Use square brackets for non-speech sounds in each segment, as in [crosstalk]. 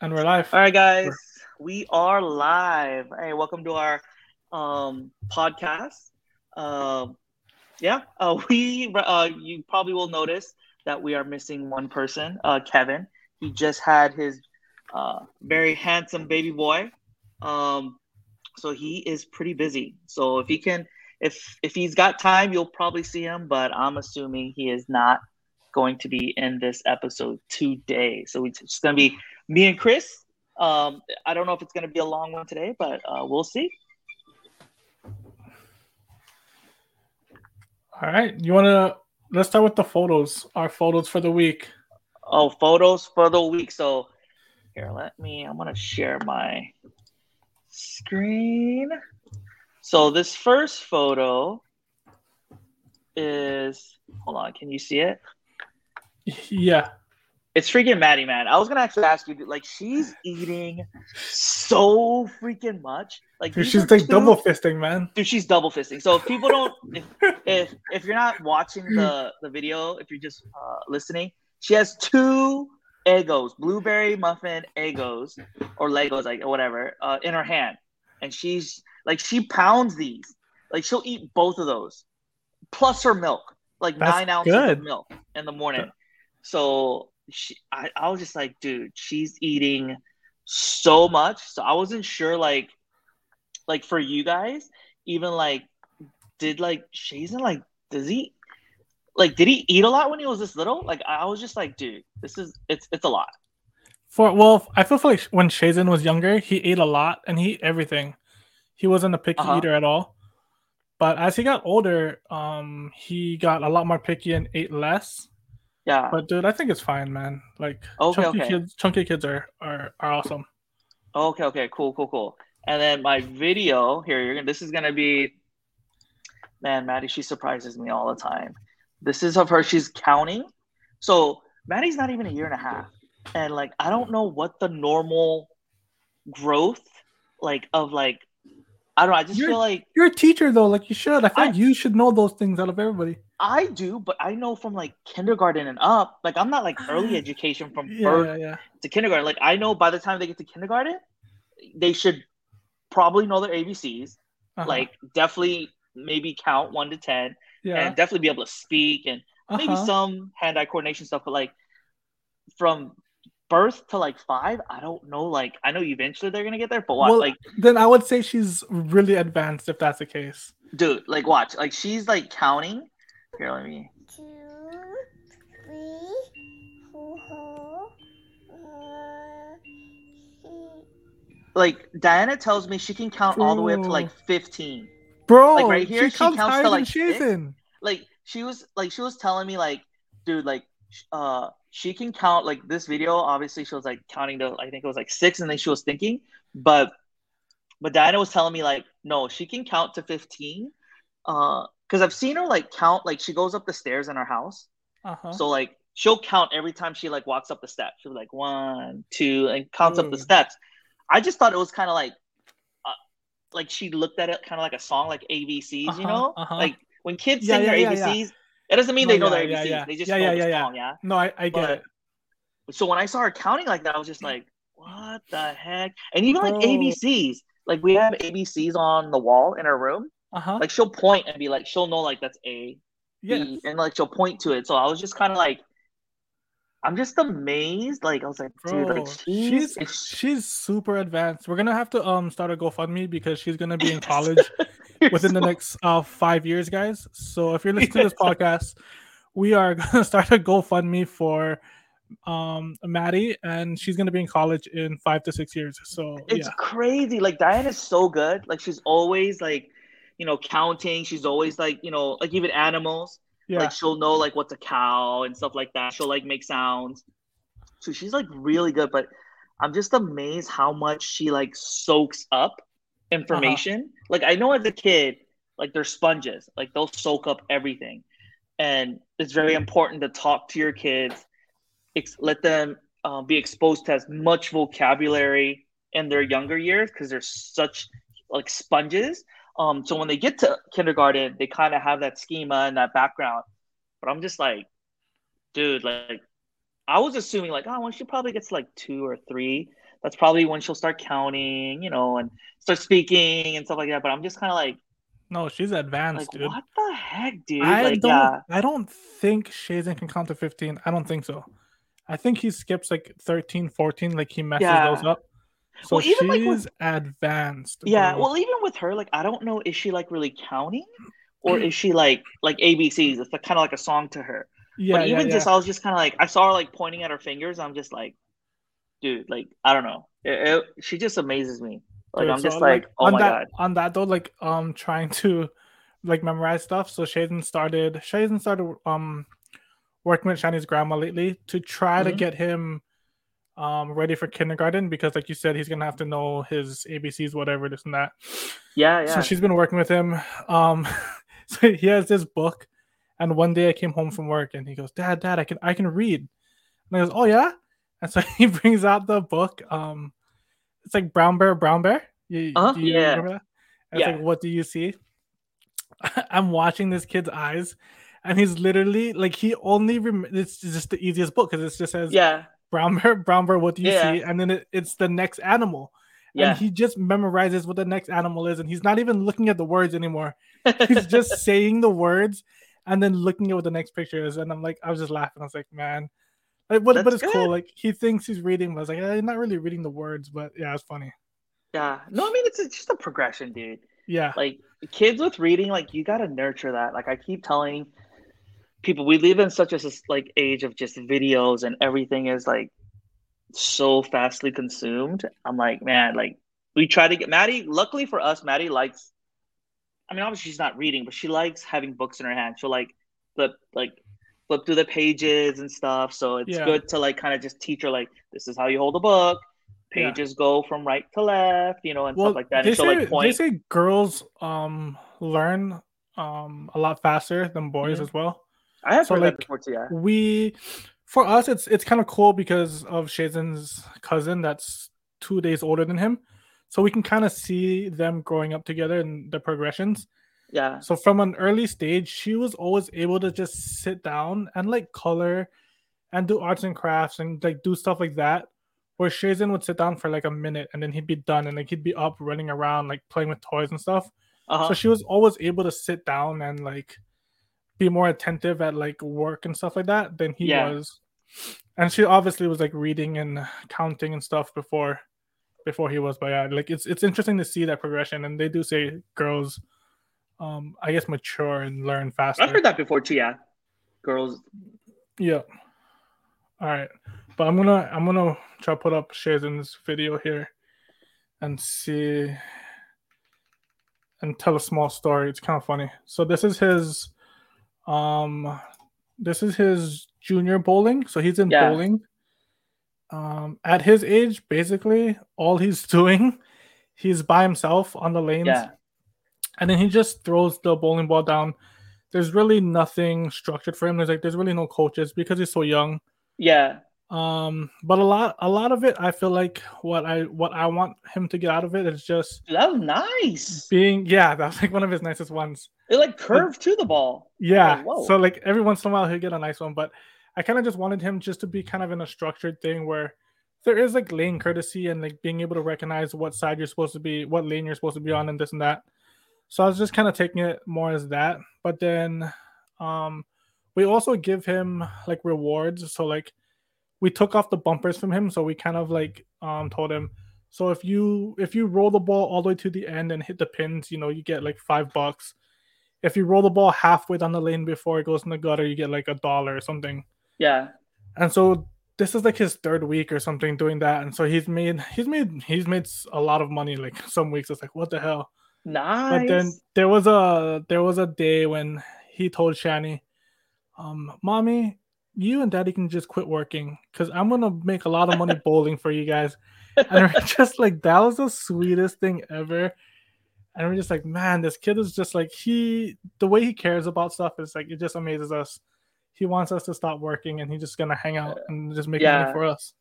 And we're live. All right, guys, we are live. Hey, welcome to our um, podcast. Um, yeah, uh, we uh, you probably will notice that we are missing one person, uh, Kevin. He just had his uh, very handsome baby boy, um, so he is pretty busy. So if he can, if if he's got time, you'll probably see him. But I'm assuming he is not going to be in this episode today. So it's just gonna be me and Chris. Um, I don't know if it's gonna be a long one today, but uh, we'll see. All right. You want to let's start with the photos. Our photos for the week. Oh, photos for the week. So here, let me. I'm gonna share my screen. So this first photo is. Hold on. Can you see it? Yeah. It's freaking Maddie, man. I was gonna actually ask you, like, she's eating so freaking much. Like, Dude, she's like two- double fisting, man. dude she's double fisting so if people don't if if, if you're not watching the the video if you're just uh, listening she has two Eggos blueberry muffin Eggos or legos like whatever uh, in her hand and she's like she pounds these like she'll eat both of those plus her milk like That's nine ounces good. of milk in the morning so she I, I was just like dude she's eating so much so i wasn't sure like like for you guys even like did like Shazen like does he like did he eat a lot when he was this little like i was just like dude this is it's it's a lot For well, I feel like when Shazen was younger, he ate a lot and he ate everything. He wasn't a picky Uh-huh. eater at all. But as he got older, um, he got a lot more picky and ate less. Yeah But dude, I think it's fine, man. Like Okay, chunky okay. kids, chunky kids are, are are awesome. okay okay cool cool cool and then my video here you're gonna this is gonna be man maddie she surprises me all the time this is of her she's counting so maddie's not even a year and a half and like i don't know what the normal growth like of like i don't know i just You're- feel like You're a teacher though, like you should. I feel I- like you should know those things out of everybody. I do, but I know from like kindergarten and up. Like I'm not like early [sighs] education from Yeah, birth yeah, yeah. to kindergarten. Like I know by the time they get to kindergarten, they should probably know their ABCs. Uh-huh. Like definitely maybe count one to ten, yeah, and definitely be able to speak and maybe uh-huh. some hand-eye coordination stuff. But like from birth to like five, I don't know. Like I know eventually they're gonna get there, but what? Well, like then I would say she's really advanced if that's the case. dude, like watch. Like she's like counting. Here, let me. two, three, four, uh. Like Diana tells me she can count all the way up to like fifteen. Bro, Like, right here, she, she counts counts to, like, six. Like she was like she was telling me like dude like uh she can count like this video obviously she was like counting to i think it was like six and then she was thinking but but diana was telling me like no she can count to 15 uh because i've seen her like count like she goes up the stairs in her house. Uh-huh. so like she'll count every time she like walks up the steps. She'll be like one two and counts up the steps. I just thought it was kind of like uh, like she looked at it kind of like a song like abcs you Uh-huh, know? uh-huh. like when kids Yeah, sing their yeah, yeah, abcs yeah. it doesn't mean No, they know yeah, their yeah, abcs yeah. they just Yeah, know yeah, yeah, yeah. song yeah no, I, I get But- it. so when i saw her counting like that i was just like what the heck and even like Bro. abcs like we have abcs on the wall in our room Uh-huh. like she'll point and be like she'll know like that's a yes. B, and like she'll point to it. So I was just kind of like, I'm just amazed. Like I was like, dude, Bro, like she's, she's she's super advanced. We're gonna have to um start a GoFundMe because she's gonna be in [laughs] college within the next uh five years, guys. So if you're listening to this [laughs] podcast, we are [laughs] gonna start a GoFundMe for um Maddie, and she's gonna be in college in five to six years. So it's yeah, crazy. Like Diana's so good. Like she's always like, you know, counting. She's always like, you know, like even animals. Yeah, Like she'll know like what's a cow and stuff like that. She'll like make sounds. So she's like really good. But I'm just amazed how much she like soaks up information. Like I know as a kid, like they're sponges. Like they'll soak up everything. And it's very important to talk to your kids, ex- let them uh, be exposed to as much vocabulary in their younger years because they're such like sponges. Um, so when they get to kindergarten, they kind of have that schema and that background. But I'm just like, dude, like, I was assuming like, oh, when she probably gets like two or three. that's probably when she'll start counting, you know, and start speaking and stuff like that. But I'm just kind of like, No, she's advanced, like dude. what the heck, dude? I like, don't. yeah, I don't think Shazen can count to 15. I don't think so. I think he skips like 13, 14, like he messes Yeah. those up. So Well, even, like, with- advanced. yeah. bro. Well, even with her, like, I don't know, is she like really counting, or [clears throat] is she like like ABCs? It's like, kind of like a song to her. yeah, but even yeah. just, I was just kind of like, I saw her like pointing at her fingers. I'm just like, dude, like, I don't know. It, it- she just amazes me. Like, Dude, I'm so, just like, oh on my that, god. On that though, like um trying to like memorize stuff. So Shazen started Shazen started um working with Shani's grandma lately to try to Mhm. get him um ready for kindergarten because like you said, he's gonna have to know his ABCs, whatever, this and that. Yeah, yeah. So she's been working with him. Um [laughs] so he has this book and one day I came home from work and he goes, Dad, Dad, I can I can read. And I goes, Oh yeah? And so [laughs] he brings out the book. Um it's like Brown Bear, Brown Bear. You, Uh-huh, yeah. remember that? And It's Yeah. like, what do you see? [laughs] I'm watching this kid's eyes, and he's literally like he only rem- it's just the easiest book because it just says yeah, brown bear, brown bear, what do you Yeah. see? And then it, it's the next animal. yeah. And he just memorizes what the next animal is, and he's not even looking at the words anymore. [laughs] He's just saying the words and then looking at what the next picture is. And I'm like, I was just laughing. I was like, man. Like, but, but it's cool. Like he thinks he's reading, but I was like, eh, you're not really reading the words, but yeah, it's funny. yeah. No, I mean it's, it's just a progression, dude. Yeah. Like kids with reading, like you gotta nurture that. Like I keep telling people, we live in such a like age of just videos and everything is like so fastly consumed. I'm like, man, like we try to get Maddie. Luckily for us, Maddie likes. I mean, obviously she's not reading, but she likes having books in her hand. She'll like flip like flip through the pages and stuff. So it's Yeah. good to like kind of just teach her like this is how you hold a book. Yeah. Pages go from right to left, you know, and well, stuff like that. they And say, like point. they say girls um learn um a lot faster than boys Mhm. as well. I have so, heard like, that before too. Yeah. we for us it's it's kind of cool because of Shazen's cousin that's two days older than him. So we can kind of see them growing up together and the progressions. Yeah. So from an early stage, she was always able to just sit down and like color and do arts and crafts and like do stuff like that. Where Shazen would sit down for like a minute and then he'd be done and like he'd be up running around like playing with toys and stuff. Uh-huh. So she was always able to sit down and like be more attentive at like work and stuff like that than he Yeah. was. And she obviously was like reading and counting and stuff before before he was, but yeah, like it's it's interesting to see that progression. And they do say girls um I guess mature and learn faster. I've heard that before too. Yeah. Girls. Yeah. All right. But I'm gonna I'm gonna try to put up Shazen's video here and see and tell a small story. It's kind of funny. So this is his um this is his junior bowling. So he's in Yeah. bowling. Um at his age, basically all he's [laughs] doing, he's by himself on the lanes Yeah. and then he just throws the bowling ball down. There's really nothing structured for him. There's like there's really no coaches because he's so young. Yeah. Um, but a lot a lot of it, I feel like what I what I want him to get out of it is just that was nice. being yeah, that's like one of his nicest ones. It like curved to the ball. Yeah. whoa. so like every once in a while he'll get a nice one, but I kind of just wanted him just to be kind of in a structured thing where there is like lane courtesy and like being able to recognize what side you're supposed to be, what lane you're supposed to be on, and this and that. So I was just kind of taking it more as that. But then um we also give him like rewards. So like we took off the bumpers from him. So we kind of like um told him so if you if you roll the ball all the way to the end and hit the pins, you know, you get like five bucks. If you roll the ball halfway down the lane before it goes in the gutter, you get like a dollar or something. Yeah. And so this is like his third week or something doing that. And so he's made he's made he's made a lot of money. Like [laughs] some weeks it's like what the hell. Nice. But then there was a there was a day when he told Shani, um, mommy, you and daddy can just quit working because I'm gonna make a lot of money bowling for you guys. And we're [laughs] just like that was the sweetest thing ever. And we're just like, man, this kid is just like he the way he cares about stuff is like it just amazes us. He wants us to stop working and he's just gonna hang out and just make Yeah. money for us.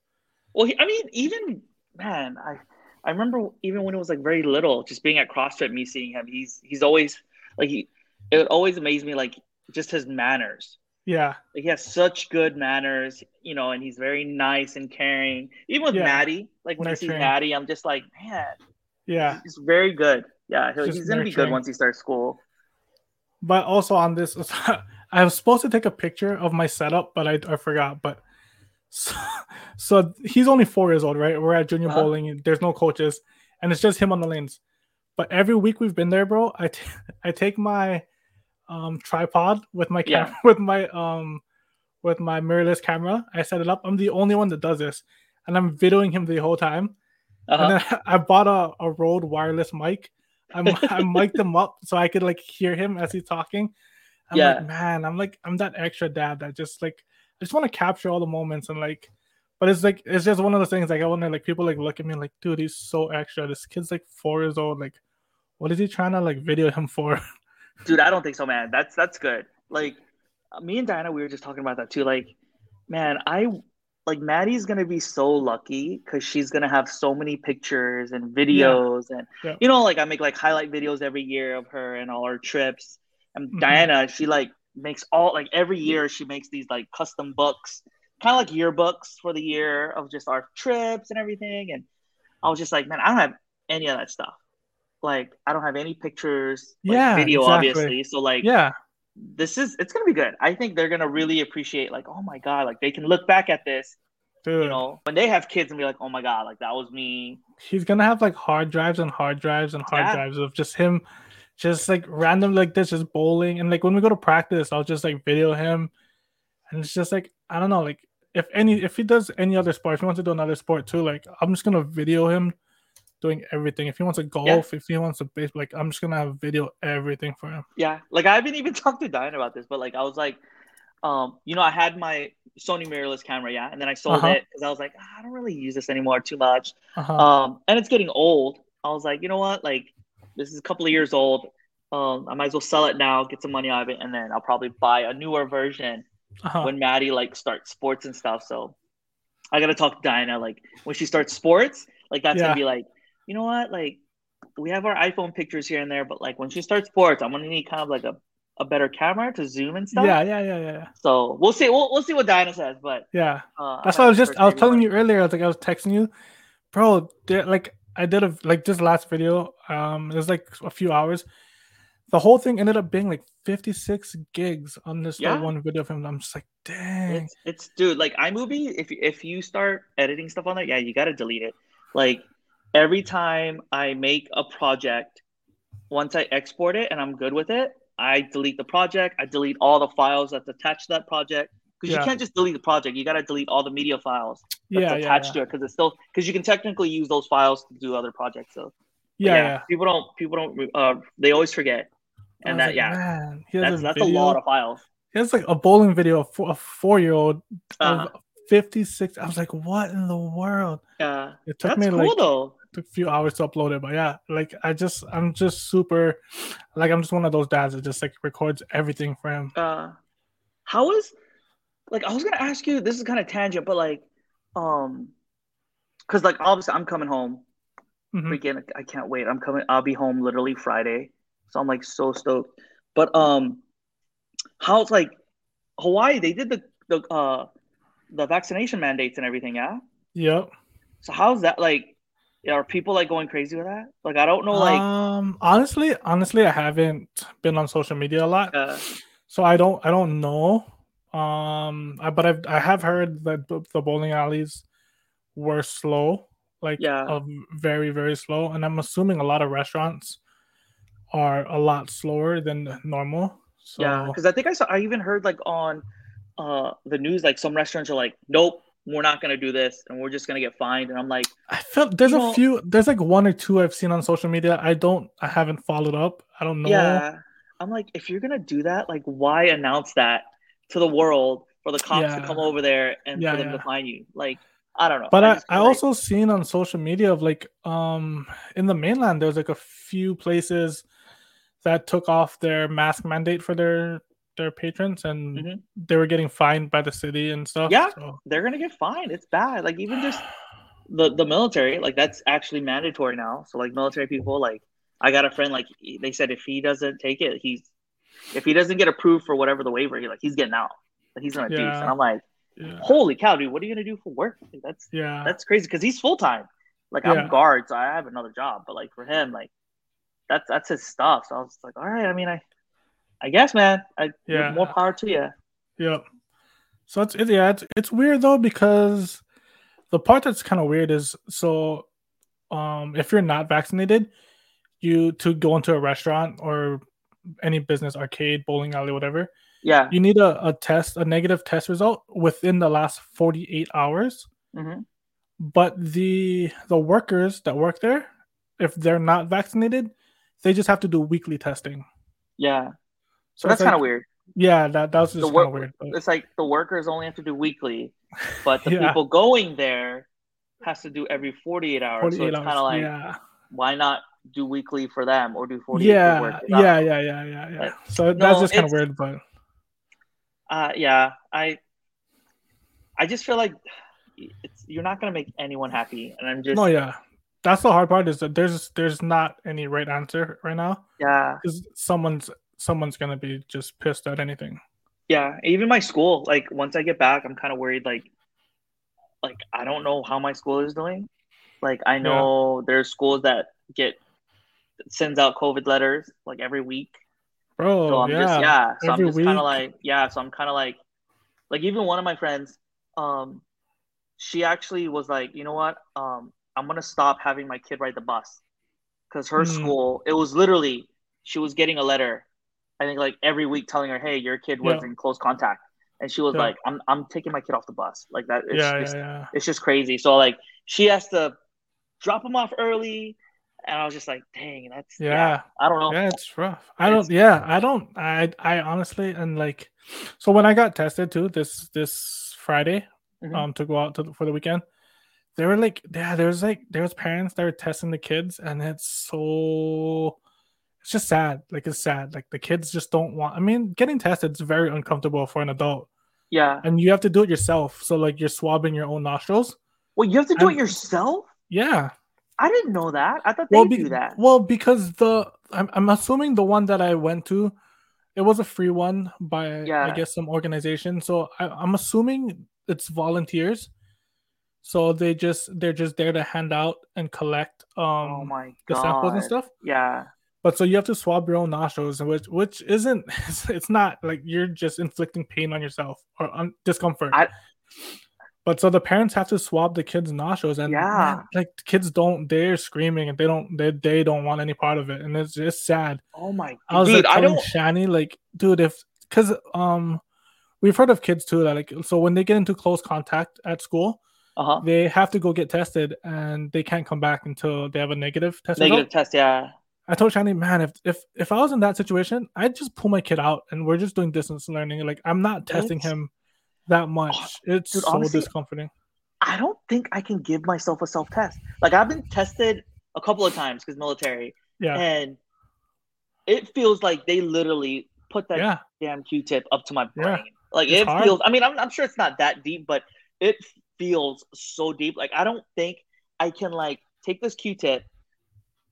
well, he, I mean, even man, I I remember even when it was like very little, just being at CrossFit, me seeing him. He's he's always like he. It would always amaze me, like just his manners. Yeah. Like he has such good manners, you know, and he's very nice and caring. Even with Yeah. Maddie, like when I see Maddie, I'm just like, man, Yeah. he's very good. Yeah, he's gonna be good once he starts school. But also on this, [laughs] I was supposed to take a picture of my setup, but I, I forgot. But [laughs] so, so he's only four years old, right? We're at junior Uh-huh. bowling. There's no coaches, and it's just him on the lanes. But every week we've been there, bro. I, t- [laughs] I take my um tripod with my Yeah. camera [laughs] with my um with my mirrorless camera. I set it up. I'm the only one that does this, and I'm videoing him the whole time. Uh-huh. And then [laughs] I bought a, a Rode wireless mic. I'm I [laughs] mic'd him up so I could like hear him as he's talking. I'm Yeah. like, man, I'm like I'm that extra dad that just like I just want to capture all the moments and like but it's like it's just one of those things like I wonder like people like look at me like, dude, he's so extra. This kid's like four years old. Like, what is he trying to like video him for? Dude, I don't think so, man. That's that's good. Like me and Diana, we were just talking about that too. Like, man, I like Maddie's gonna be so lucky because she's gonna have so many pictures and videos, and Yeah. you know, like I make like highlight videos every year of her and all her trips. And Mhm. Diana, she like makes all like every year she makes these like custom books, kind of like yearbooks for the year of just our trips and everything. And I was just like, man, I don't have any of that stuff. Like, I don't have any pictures, like, Yeah, video, exactly. obviously. So like, yeah. this is it's gonna be good. I think they're gonna really appreciate like, oh my god, like they can look back at this, Dude. you know, when they have kids and be like, oh my god, like that was me. he's gonna have like hard drives and hard drives and hard Yeah. drives of just him just like random like this just bowling and like when we go to practice i'll just like video him and it's just like i don't know like if any if he does any other sport if he wants to do another sport too like i'm just gonna video him doing everything if he wants to golf if he wants to base like i'm just gonna have video everything for him Yeah, like I haven't even [laughs] talked to Diane about this, but like I was like, um, you know, I had my Sony mirrorless camera, yeah, and then I sold Uh-huh. it because I was like, "Ah, I don't really use this anymore too much. uh-huh. Um, and it's getting old. I was like, you know what, like this is a couple of years old. Um, I might as well sell it now, get some money out of it, and then I'll probably buy a newer version uh-huh. when Maddie like starts sports and stuff. So I gotta talk to Diana. Like when she starts sports, like that's Yeah. gonna be like, you know what? Like we have our iPhone pictures here and there, but like when she starts sports, I'm gonna need kind of like a, a better camera to zoom and stuff. yeah yeah yeah yeah So we'll see. We'll, we'll see what Diana says. But yeah uh, That's why I was just I was telling you earlier. I was like I was texting you, bro. Like I did a like this last video. Um, it was like a few hours. The whole thing ended up being like 56 gigs on this Yeah. one video of him. I'm just like, dang. It's, it's dude, like iMovie. If if you start editing stuff on that, yeah, you gotta delete it. Like every time I make a project, once I export it and I'm good with it, I delete the project. I delete all the files that's attached to that project because Yeah. you can't just delete the project. You gotta delete all the media files that's Yeah, attached yeah. to it because it's still because you can technically use those files to do other projects. So Yeah, yeah. people don't people don't uh they always forget. And that like, yeah, that's a that's a lot of files. Has like a bowling video of a four year old Uh, of 56. I was like, what in the world? yeah, It took that's me cool like though. Took a few hours to upload it, but yeah, like I just I'm just super like I'm just one of those dads that just like records everything for him. uh how is like i was gonna ask you this is kind of tangent but like um because like obviously i'm coming home Mhm. freaking i can't wait i'm coming i'll be home literally friday so i'm like so stoked but um how's like hawaii they did the the uh the vaccination mandates and everything yeah Yep. so how's that like are people like going crazy with that like i don't know like um honestly, honestly, I haven't been on social media a lot, uh so I don't I don't know. Um, I, but I've I have heard that the the bowling alleys were slow, like Yeah. uh, very very slow, and I'm assuming a lot of restaurants are a lot slower than normal. So Yeah, because I think I saw. I even heard like on uh the news, like some restaurants are like, "Nope, we're not gonna do this, and we're just gonna get fined." And I'm like, I felt there's a know- few there's like one or two I've seen on social media. I don't I haven't followed up. I don't know. "Yeah." I'm like, if you're gonna do that, like, why announce that to the world for the cops to come over there and Yeah, for them yeah. to fine you? Like, I don't know. But I, just I feel like- also seen on social media of like um in the mainland there's like a few places that took off their mask mandate for their their patrons and Mhm. they were getting fined by the city and stuff. Yeah. So, they're gonna get fined. It's bad. Like even just the the military, like that's actually mandatory now. So like military people, like I got a friend, like they said if he doesn't take it, he's if he doesn't get approved for whatever the waiver, he like he's getting out. that he's gonna Yeah. and I'm like, Yeah. holy cow, dude, what are you gonna do for work? Like, that's Yeah. that's crazy because he's full time. Like Yeah. I'm guard, so I have another job, but like for him, like that's that's his stuff. So I was like, all right, I mean, I I guess, man, I Yeah. more power to you. Yep. So it's it, yeah, it's it's weird though because the part that's kind of weird is so um if you're not vaccinated, you to go into a restaurant or any business, arcade, bowling alley, whatever, Yeah. you need a, a test, a negative test result within the last 48 hours. hmm But the the workers that work there, if they're not vaccinated, they just have to do weekly testing. Yeah. So that's it's kind of weird. Yeah, that that was just of weird. but- It's like the workers only have to do weekly, [laughs] but the Yeah. people going there has to do every 48 hours. so it's kind of like, yeah. why not do weekly for them or do 48 for yeah, yeah, yeah, yeah, yeah, yeah. Like, So that's no, just kind of weird, but Uh, yeah, I, I just feel like it's you're not gonna make anyone happy, and I'm just no, yeah, that's the hard part is that there's there's not any right answer right now yeah, because someone's someone's gonna be just pissed at anything. yeah. Even my school, like once I get back, I'm kind of worried. Like, like I don't know how my school is doing. Like I know there's schools that get sends out COVID letters like every week. Bro, So I'm yeah, just yeah. So every I'm just kind of like yeah. So I'm kind of like like even one of my friends, um, she actually was like, you know what, um, I'm gonna stop having my kid ride the bus because her Hmm. school it was literally she was getting a letter, I think like every week telling her, hey, your kid was Yeah. in close contact, and she was Yeah. like, I'm I'm taking my kid off the bus like that. It's yeah, just, yeah, it's just crazy. So like she has to drop him off early, and I was just like, dang, that's Yeah. I don't know. Yeah, it's rough. I don't. Yeah, I don't. I I honestly and like, so when I got tested too this this Friday, Mhm. um, to go out to for the weekend, they were like, yeah, there's like there's parents that were testing the kids, and it's so it's just sad. Like it's sad. Like the kids just don't want. I mean, getting tested is very uncomfortable for an adult, Yeah. and you have to do it yourself. So like you're swabbing your own nostrils. Well, you have to do it yourself. Yeah. I didn't know that. I thought they well, be- do that. well, because the I'm, I'm assuming the one that I went to, it was a free one by I guess some organization. So I, I'm assuming it's volunteers. So they just they're just there to hand out and collect um oh the samples and stuff. Yeah. But so you have to swab your own nostrils, which which isn't [laughs] it's, not like you're just inflicting pain on yourself or un- discomfort. I- but so the parents have to swab the kids' nostrils, and Yeah. man, like kids don't, they're screaming and they don't, they, they don't want any part of it, and it's just sad. Oh my I was dude, like I telling don't Shani, like, dude, if because um, we've heard of kids too that like, so when they get into close contact at school, uh-huh. they have to go get tested, and they can't come back until they have a negative test Negative result. test, yeah. I told Shani, man, if if if I was in that situation, I'd just pull my kid out and we're just doing distance learning. Like I'm not testing It's- him that much. It's dude, so honestly, discomforting. I don't think I can give myself a self test. Like I've been tested a couple of times because military, Yeah, and it feels like they literally put that yeah, damn Q-tip up to my Yeah. brain. Like It's it hard. feels. I mean, I'm, I'm sure it's not that deep, but it feels so deep. Like I don't think I can like take this Q-tip,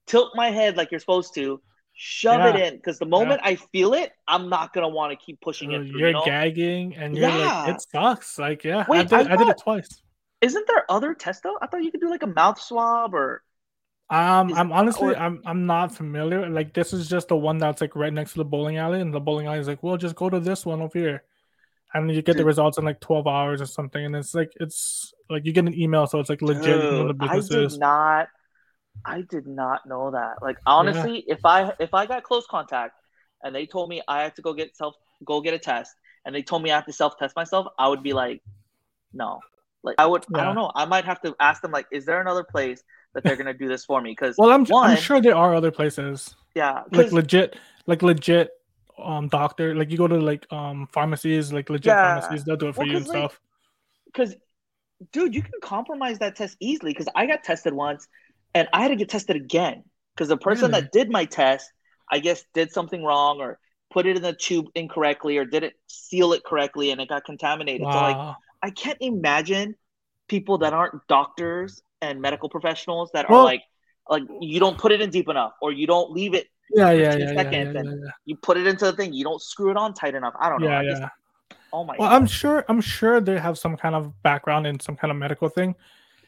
tilt my head like you're supposed to, shove it in. Because the moment I feel it, I'm not gonna want to keep pushing it. Through, you're you know? gagging and you're Yeah. like, it sucks. Like, yeah, I did, I I, did it twice. Isn't there other tests though? I thought you could do like a mouth swab or. Um, Is- I'm honestly, or- I'm, I'm not familiar. Like, this is just the one that's like right next to the bowling alley, and the bowling alley is like, well, just go to this one over here, and you get the results in like 12 hours or something. And it's like, it's like you get an email, so it's like legit. Dude, I did not. I did not know that. Like honestly, if I if I got close contact and they told me I had to go get self go get a test and they told me I have to self test myself, I would be like, no. Like I would. I don't know. I might have to ask them like, is there another place that they're gonna do this for me? Because Well, I'm, one, I'm sure there are other places. yeah, like legit like legit um doctor like you go to like um pharmacies like legit Yeah. pharmacies they'll do it for Well, you and like, stuff because dude you can compromise that test easily because i got tested once and i had to get tested again because the person Really? that did my test i guess did something wrong or put it in the tube incorrectly or didn't seal it correctly and it got contaminated so like i can't imagine people that aren't doctors and medical professionals that Well- are like like you don't put it in deep enough or you don't leave it yeah yeah 15 yeah yeah, yeah, seconds yeah, and yeah. you put it into the thing you don't screw it on tight enough i don't know yeah, I just- yeah. Oh my Well, god. I'm sure. I'm sure they have some kind of background in some kind of medical thing.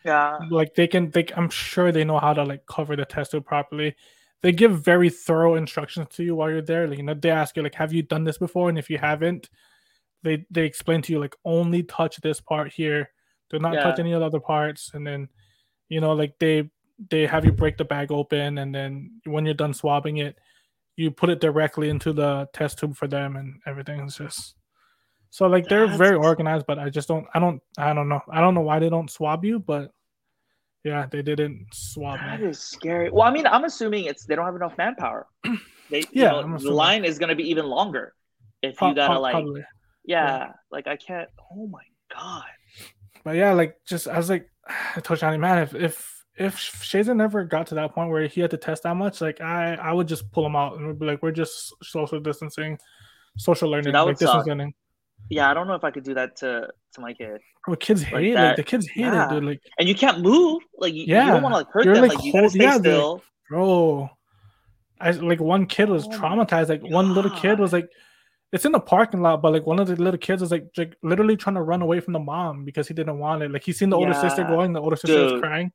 Yeah. Like they can. They. I'm sure they know how to like cover the test tube properly. They give very thorough instructions to you while you're there. Like you know, they ask you like, "Have you done this before?" And if you haven't, they they explain to you like, "Only touch this part here. Do not touch any of the other parts." And then, you know, like they they have you break the bag open, and then when you're done swabbing it, you put it directly into the test tube for them, and everything is just. So like they're very organized, but I just don't. I don't. I don't know. I don't know why they don't swab you, but yeah, they didn't swap. That me. is scary. Well, I mean, I'm assuming it's they don't have enough manpower. [clears throat] They, you Yeah, know, the line is gonna be even longer if Pro- you gotta like, probably. yeah, like I can't. Oh my god. But yeah, like just I was like, [sighs] I told Shani, man, if if if Shazen never got to that point where he had to test that much, like I I would just pull him out and be like, we're just social distancing, social learning, that would like distance learning. Yeah, I don't know if I could do that to to my kid. But kids Like hate it. that- Like the kids hate yeah. it, dude. Like, And you can't move. Like you, you don't want to like hurt you're, them. like, Like, you hold- stay yeah, still. bro, I like one kid was Oh traumatized. Like one little kid was like, it's in the parking lot, but like one of the little kids was like, like literally trying to run away from the mom because he didn't want it. Like he seen the older sister going, the older sister was crying.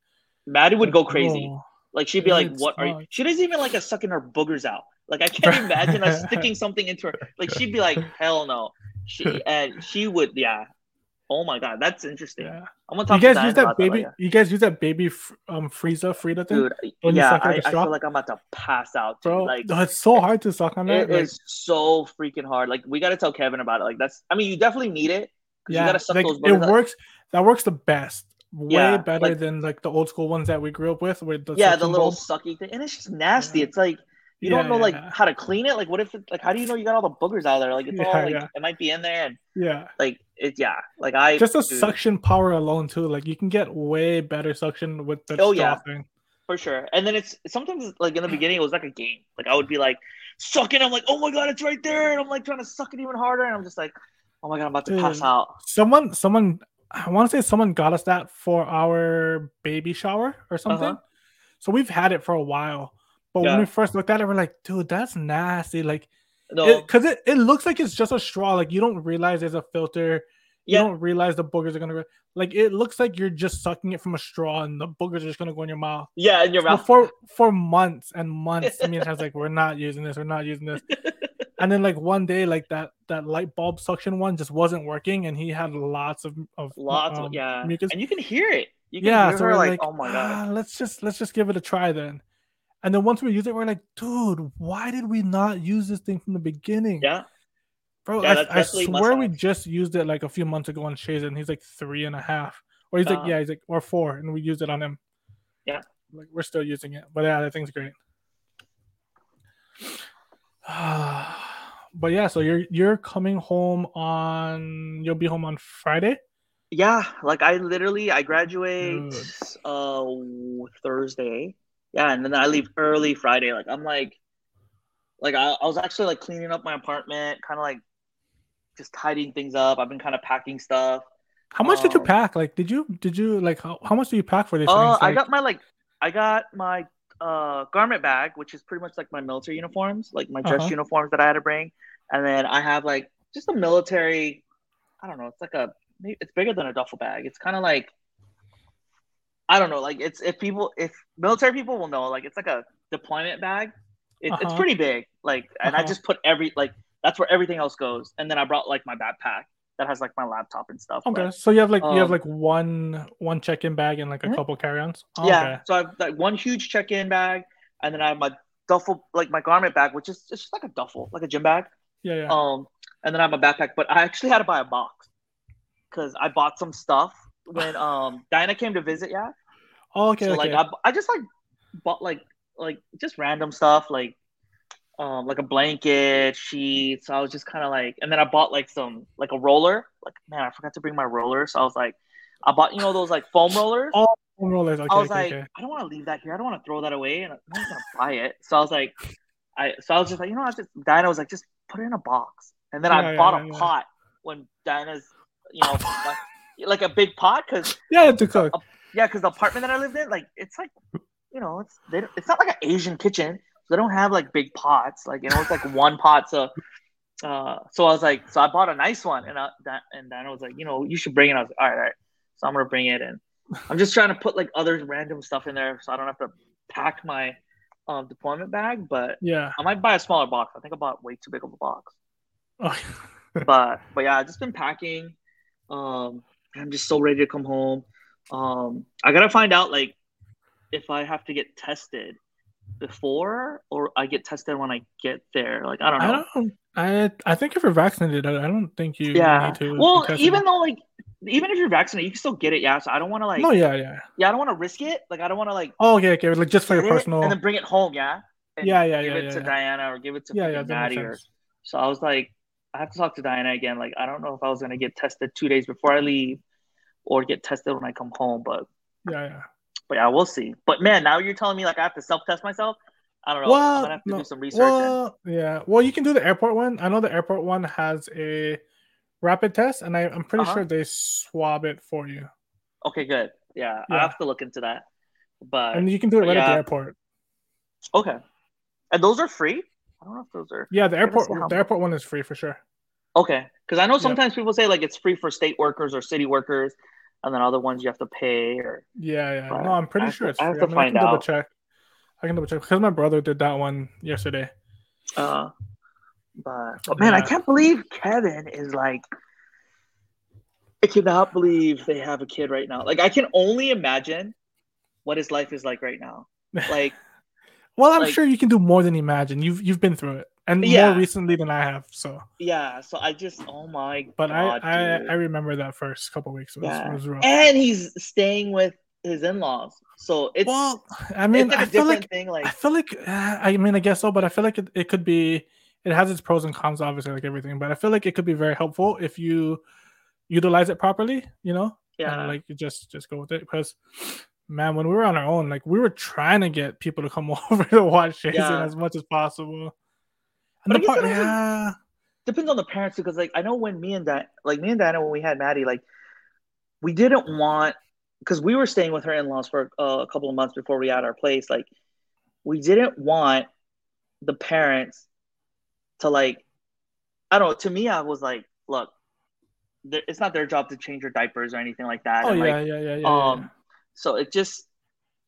Maddie would Like, go crazy. bro. Like she'd be like, "What are you?" She doesn't even like us sucking her boogers out. Like I can't imagine us [laughs] sticking something into her. Like she'd be like, "Hell no." She and she would, yeah. Oh my god, that's interesting. Yeah. I'm gonna You talk to guys Diane use that baby. later. You guys use that baby um Frieza Frida thing, dude. Yeah, I, I feel like I'm about to pass out. Dude. bro. Like it's so hard to suck on it that. is so freaking hard. Like we got to tell Kevin about it. Like that's. I mean, you definitely need it. yeah, you gotta suck like, those it out. works. That works the best. Way Yeah, better like- than like the old school ones that we grew up with. With the yeah, the little sucky thing, and it's just nasty. Yeah. It's like you Yeah, don't know like yeah. how to clean it. Like, what if it, like how do you know you got all the boogers out there? Like it's all like it might be in there, and Yeah, like it. Yeah, like I just the dude, suction power alone too. Like you can get way better suction with the Oh, yeah. thing. for sure. And then it's sometimes like in the beginning it was like a game. Like I would be like sucking. I'm like, oh my god, it's right there, and I'm like trying to suck it even harder, and I'm just like, oh my god, I'm about to pass out. Someone, someone, I want to say someone got us that for our baby shower or something. Uh-huh. So we've had it for a while. But Yeah. when we first looked at it, we're like, dude, that's nasty. Like, No, because it, it, looks like it's just a straw. Like, you don't realize there's a filter. You yeah, don't realize the boogers are going to, go. like, it looks like you're just sucking it from a straw and the boogers are just going to go in your mouth. yeah, in your So mouth. for, for months and months, me and was like, we're not using this. We're not using this. [laughs] And then, like, one day, like, that, that light bulb suction one just wasn't working. And he had lots of, of Lots, um, of, yeah, mucus. and you can hear it. You can yeah hear so her we're like, like, oh my god. "Ah, let's just let's just give it a try then and then once we use it we're like dude why did we not use this thing from the beginning Yeah, bro Yeah, I, I swear we just used it like a few months ago on Shazen and he's like three and a half or he's Uh, like yeah he's like or four and we used it on him Yeah. like we're still using it but yeah that thing's great [sighs] but yeah so you're you're coming home on you'll be home on Friday yeah. Like I literally, I graduate Dude. uh Thursday. Yeah, and then I leave early Friday. Like I'm like, like I, I was actually like cleaning up my apartment, kind of like just tidying things up. I've been kind of packing stuff. How much did you Um, pack? Like, did you did you like how, how much do you pack for these Uh, things? I got my like, I got my uh garment bag, which is pretty much like my military uniforms, like my dress Uh-huh. uniforms that I had to bring, and then I have like just a military. I don't know. It's like a it's bigger than a duffel bag. It's kind of like I don't know. Like it's if people if military people will know, like it's like a deployment bag. It, It's Uh-huh. pretty big. Like, and I Uh-huh. just put every like that's where everything else goes, and then I brought like my backpack that has like my laptop and stuff. okay, but- so you have like you have um, like one one check-in bag and like a Mhm. couple carry-ons. Oh, yeah. okay. So I have like one huge check-in bag, and then I have my duffel, like my garment bag, which is it's just like a duffel, like a gym bag. yeah, yeah. Um, and then I have my backpack, but I actually had to buy a box because I bought some stuff when um [laughs] Diana came to visit. Yeah. oh, okay, so okay. like I, I just like bought like like just random stuff like um like a blanket, sheets. So I was just kind of like, and then I bought like some like a roller. Like man, I forgot to bring my roller, so I was like, I bought you know those like foam rollers. Oh, rollers. Okay, I was okay, like, okay. I don't want to leave that here. I don't want to throw that away, and I'm not gonna buy it. So I was like, I so I was just like, you know, I just Diana was like, just put it in a box, and then Yeah, I yeah, bought yeah, a yeah. pot when Diana's, you know, like, a big pot because Yeah, to cook. yeah, because the apartment that I lived in, like it's like, you know, it's they, don't- it's not like an Asian kitchen, so they don't have like big pots. Like you know, it's like [laughs] one pot. So uh, so I was like, so I bought a nice one, and I, that, and Diana was like, you know, you should bring it. I was like, all right, all right. So I'm gonna bring it, and I'm just trying to put like other random stuff in there, so I don't have to pack my um, deployment bag. But Yeah. I might buy a smaller box. I think I bought way too big of a box. Oh, [laughs] but but yeah, I've just been packing. Um, I'm just so ready to come home. Um, I gotta find out like if I have to get tested before or I get tested when I get there. Like I don't know. I don't. I I think if you're vaccinated, I don't think you yeah. need to. Well, even though like even if you're vaccinated, you can still get it. Yeah. So I don't want to like no, yeah, yeah. yeah, I don't want to risk it. Like I don't want to like Oh, okay, okay. Like just for your personal. and then bring it home. Yeah. Yeah, yeah, give yeah, it yeah, to yeah. Diana or give it to Yeah, yeah, yeah, Maddie or so I was like, I have to talk to Diana again. Like, I don't know if I was gonna get tested two days before I leave, or get tested when I come home. But, Yeah, yeah. but yeah, we'll see. But man, now you're telling me like I have to self test myself. I don't know. I'm Well, gonna have to no, do some research. and- yeah. Well, you can do the airport one. I know the airport one has a rapid test, and I, I'm pretty Uh-huh. sure they swab it for you, okay, good. Yeah, I have to look into that. But and you can do it right at the airport. okay, and those are free. I don't know if those are Yeah, the airport. The airport one is free for sure. okay because I know Yeah. sometimes people say like it's free for state workers or city workers, and then other ones you have to pay or Yeah, yeah. But No, I'm pretty have sure to- it's I free. have to mean, find can double out. check. I can double check because my brother did that one yesterday. Uh, but, but man, I can't believe Kevin is like. I cannot believe they have a kid right now. Like I can only imagine what his life is like right now. Like [laughs] Well, I'm Like- sure you can do more than imagine. You've you've been through it, and Yeah. more recently than I have. So, yeah, so I just oh my but god, I. I, I remember that first couple weeks was, Yeah. was rough. and he's staying with his in-laws, so it's well, I mean, it's like I a feel like thing. Like I feel like uh, I mean I guess so, but I feel like it, it could be it has its pros and cons, obviously, like everything. But I feel like it could be very helpful if you utilize it properly. You know, yeah, and like you just just go with it because man when we were on our own like we were trying to get people to come [laughs] over to watch Shazen Yeah. as much as possible. And I the part yeah. Depends on the parents because like I know when me and Di- like me and Diana when we had Maddie like we didn't want because we were staying with her in-laws for uh, a couple of months before we had our place like we didn't want the parents to like I don't know to me I was like look it's not their job to change your diapers or anything like that oh and, yeah, like, yeah yeah yeah yeah. um so it just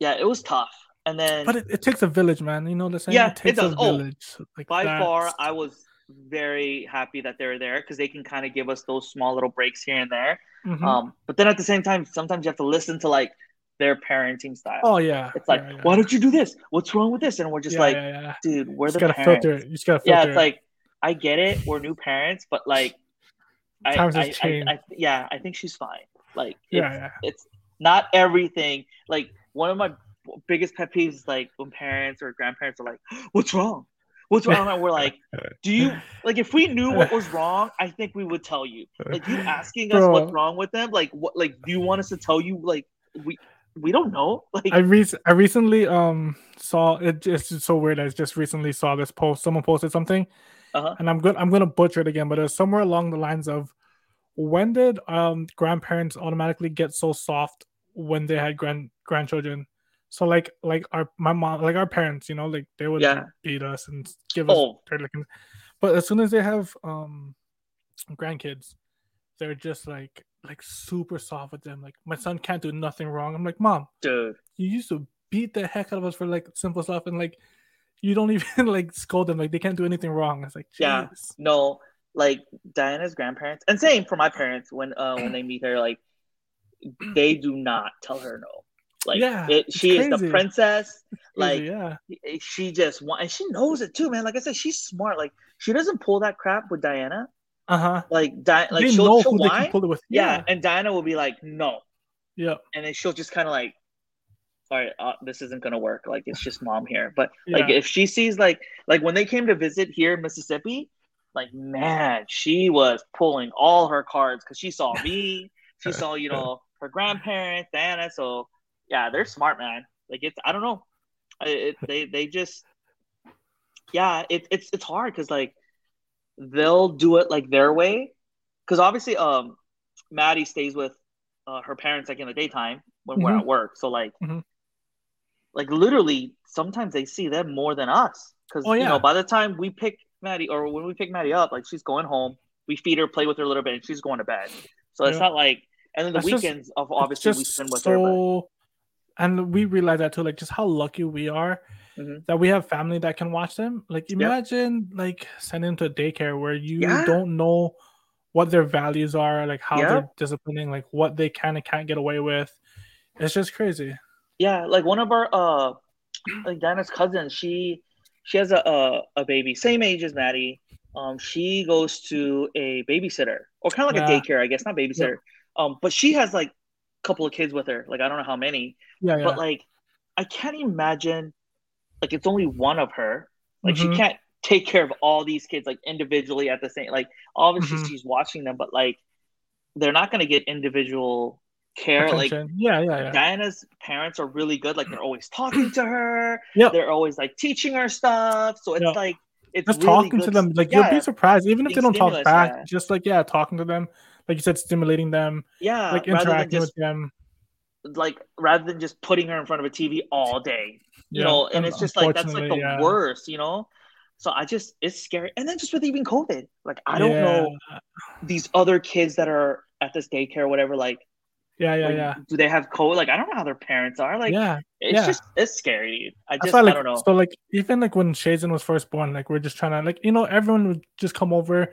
yeah it was tough. And then but it, it takes a village man. You know the saying? Yeah, it it takes does. a Oh, village like by that's- far i was very happy that they were there because they can kind of give us those small little breaks here and there. Mhm. um but then at the same time sometimes you have to listen to like their parenting style. Oh yeah. It's like yeah, yeah. why don't you do this? What's wrong with this? And we're just yeah, like dude we're just the gotta parents filter it. you just gotta filter yeah it. it's like i get it. We're new parents but like I, Times I, I, changed. I, yeah i think she's fine. Like yeah it's, yeah. it's not everything like one of my biggest pet peeves is like when parents or grandparents are like what's wrong what's wrong and we're [laughs] like do you like if we knew what was [laughs] wrong i think we would tell you like you asking us Bro. what's wrong with them like what like do you want us to tell you like we we don't know like I re- I recently um saw it. It's just so weird. I just recently saw this post. Someone posted something, Uh-huh. and I'm good. I'm gonna butcher it again, but it's somewhere along the lines of, when did um grandparents automatically get so soft when they had grand grandchildren? So like like our my mom like our parents, you know, like they would Yeah. beat us and give us oh dirty lickings. But as soon as they have um grandkids, they're just like like super soft with them. Like my son can't do nothing wrong. I'm like, mom, dude you used to beat the heck out of us for like simple stuff and like you don't [laughs] even like scold them like they can't do anything wrong it's like Yeah. no like diana's grandparents and same for my parents when uh when they meet her like they do not tell her no. Like Yeah, it, she is the princess like yeah. she just wants, and she knows it too man. Like i said she's smart. Like she doesn't pull that crap with diana. Uh-huh. Like Di- like they she'll, she'll whine. pull it with. Yeah. yeah. and diana will be like no. Yeah and then she'll just kind of like all right uh, this isn't gonna work. Like it's just mom here. But like if she sees like like when they came to visit here in mississippi like man she was pulling all her cards because she saw me. She saw you know [laughs] her grandparents diana so yeah they're smart man. Like it's i don't know. I- it, they they just yeah it, it's it's hard because like they'll do it like their way. Because obviously um maddie stays with uh, her parents like in the daytime when we're Mhm. at work. So like Mhm. like literally sometimes they see them more than us because Oh, you know by the time we pick Maddie or when we pick Maddie up, like she's going home. We feed her, play with her a little bit, and she's going to bed. So it's not like. And then the That's just- weekends of It's obviously we spend with her. But, so, and we realize that too, like just how lucky we are Mhm. that we have family that can watch them. Like imagine like sending them to a daycare where you Yeah. don't know what their values are, like how Yeah. they're disciplining, like what they can and can't get away with. It's just crazy. yeah, like one of our uh, like Diana's cousins, she she has a, a a baby same age as Maddie. Um, she goes to a babysitter or kind of like Yeah. a daycare, I guess, not babysitter. Um, but she has like a couple of kids with her. Like I don't know how many, Yeah, yeah. but like I can't imagine like it's only one of her. Like Mhm. she can't take care of all these kids like individually at the same like obviously Mhm. she's watching them, but like they're not gonna get individual care. Like yeah, yeah, yeah. Diana's parents are really good. Like they're always talking to her. Yeah, They're always like teaching her stuff. So it's Yep. like it's just really talking to them, like yeah, you'll be surprised, even if they don't talk back. yeah. Just like yeah, talking to them, like you said, stimulating them, yeah, like interacting just with them. like rather than just putting her in front of a TV all day. You Yeah, know, and and it's just like that's like the yeah. worst. You know. So I just it's scary, and then just with even COVID, like I don't know these other kids that are at this daycare, or whatever. Like, Yeah, yeah, like, yeah. do they have COVID? Like, I don't know how their parents are. Like, yeah, it's yeah. just it's scary. I just why, I like, don't know. so like even like when Shazen was first born, like we're just trying to like you know everyone would just come over,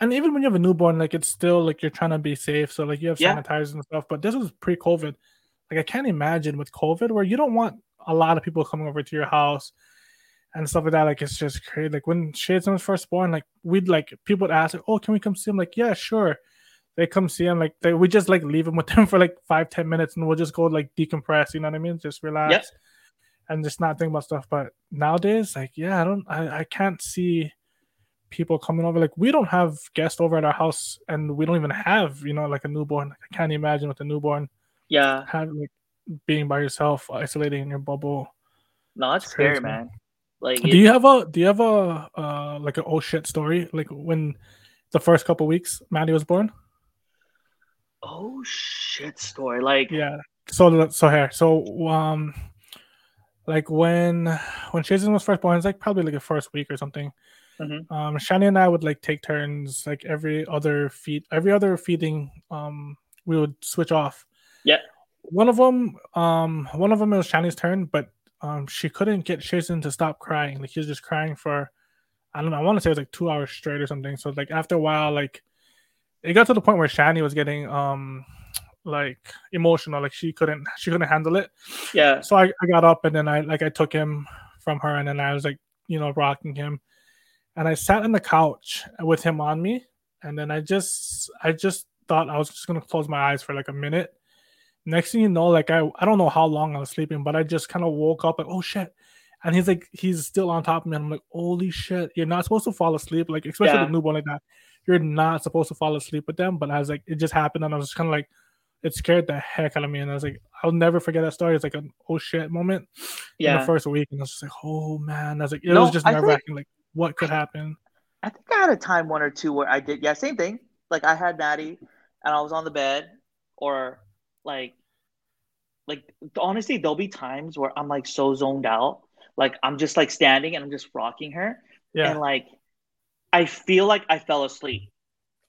and even when you have a newborn, like it's still like you're trying to be safe, so like you have Yeah. sanitizers and stuff. But this was pre-COVID. Like I can't imagine with COVID where you don't want a lot of people coming over to your house and stuff like that. Like it's just crazy. Like when Shazen was first born, like we'd like people would ask, like, "Oh, can we come see him?" Like, yeah, sure. They come see him, like they we just like leave him with them [laughs] for like five, ten minutes, and we'll just go like decompress. You know what I mean? Just relax and just not think about stuff. But nowadays, like, yeah, I don't, I, I can't see people coming over. Like, we don't have guests over at our house, and we don't even have, you know, like a newborn. I can't imagine with a newborn yeah, having like being by yourself, isolating in your bubble. no, It's scary, man. Like, Do you have a, do you have a, uh, like an oh shit story? Like when the first couple weeks Maddie was born? Oh shit story. Like, Yeah. So so here, so um, like when when Shazen was first born, it's like probably like the first week or something. Mhm. Um, Shani and I would like take turns, like every other feed, every other feeding. Um, we would switch off. Yeah. One of them, um, one of them was Shani's turn, but um, she couldn't get Shazen to stop crying. Like he was just crying for, I don't know, I want to say it was like two hours straight or something. So like after a while, like it got to the point where Shani was getting um like emotional like she couldn't she couldn't handle it. Yeah, so I, I got up and then i like i took him from her and then i was like you know rocking him. And i sat on the couch with him on me and then i just i just thought i was just gonna close my eyes for like a minute. Next thing you know like i i don't know how long i was sleeping but i just kind of woke up like oh shit. And he's like he's still on top of me and i'm like holy shit. You're not supposed to fall asleep like especially Yeah. with a newborn like that you're not supposed to fall asleep with them but i was like it just happened and i was kind of like it scared the heck out of me and i was like i'll never forget that story. It's like an oh shit moment in yeah. the first week and i was just like oh man. I was like it No, was just nerve wracking like what could happen. I think I had a time one or two where I did, yeah, same thing. Like I had Maddie, and I was on the bed, or like, like honestly, there'll be times where I'm like so zoned out, like I'm just like standing and I'm just rocking her, yeah. And like I feel like I fell asleep.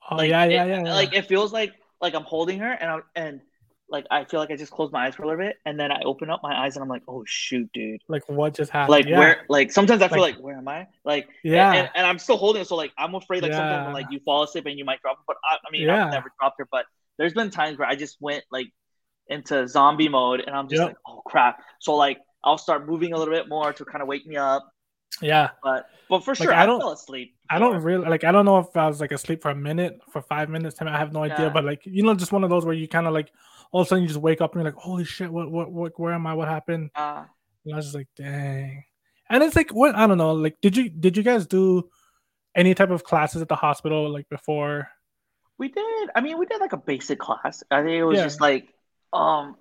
oh Like, yeah yeah it- yeah, yeah. Like it feels like like I'm holding her, and I'm and like I feel like I just closed my eyes for a little bit, and then I open up my eyes, and I'm like, oh shoot, dude. like what just happened Like yeah. where? Like sometimes I feel Like- like, where am I? Like yeah and, and I'm still holding it, so like I'm afraid like sometimes when like you fall asleep and you might drop it. But I, I mean, Yeah. I've never dropped her, but there's been times where I just went like into zombie mode, and I'm just Yep. like, oh crap. So like I'll start moving a little bit more to kind of wake me up. Yeah But but for Like, sure, I I, don't- fell asleep. I don't really like. I don't know if I was like asleep for a minute, for five minutes. I have no idea. Yeah. But like, you know, just one of those where you kind of like, all of a sudden you just wake up and you're like, holy shit, what, what, what, where am I? What happened? Uh, And I was just like, dang. And it's like, what? I don't know. Like, did you, did you guys do any type of classes at the hospital like before? we did. I mean, we did like a basic class. I think it was Yeah. just like, um,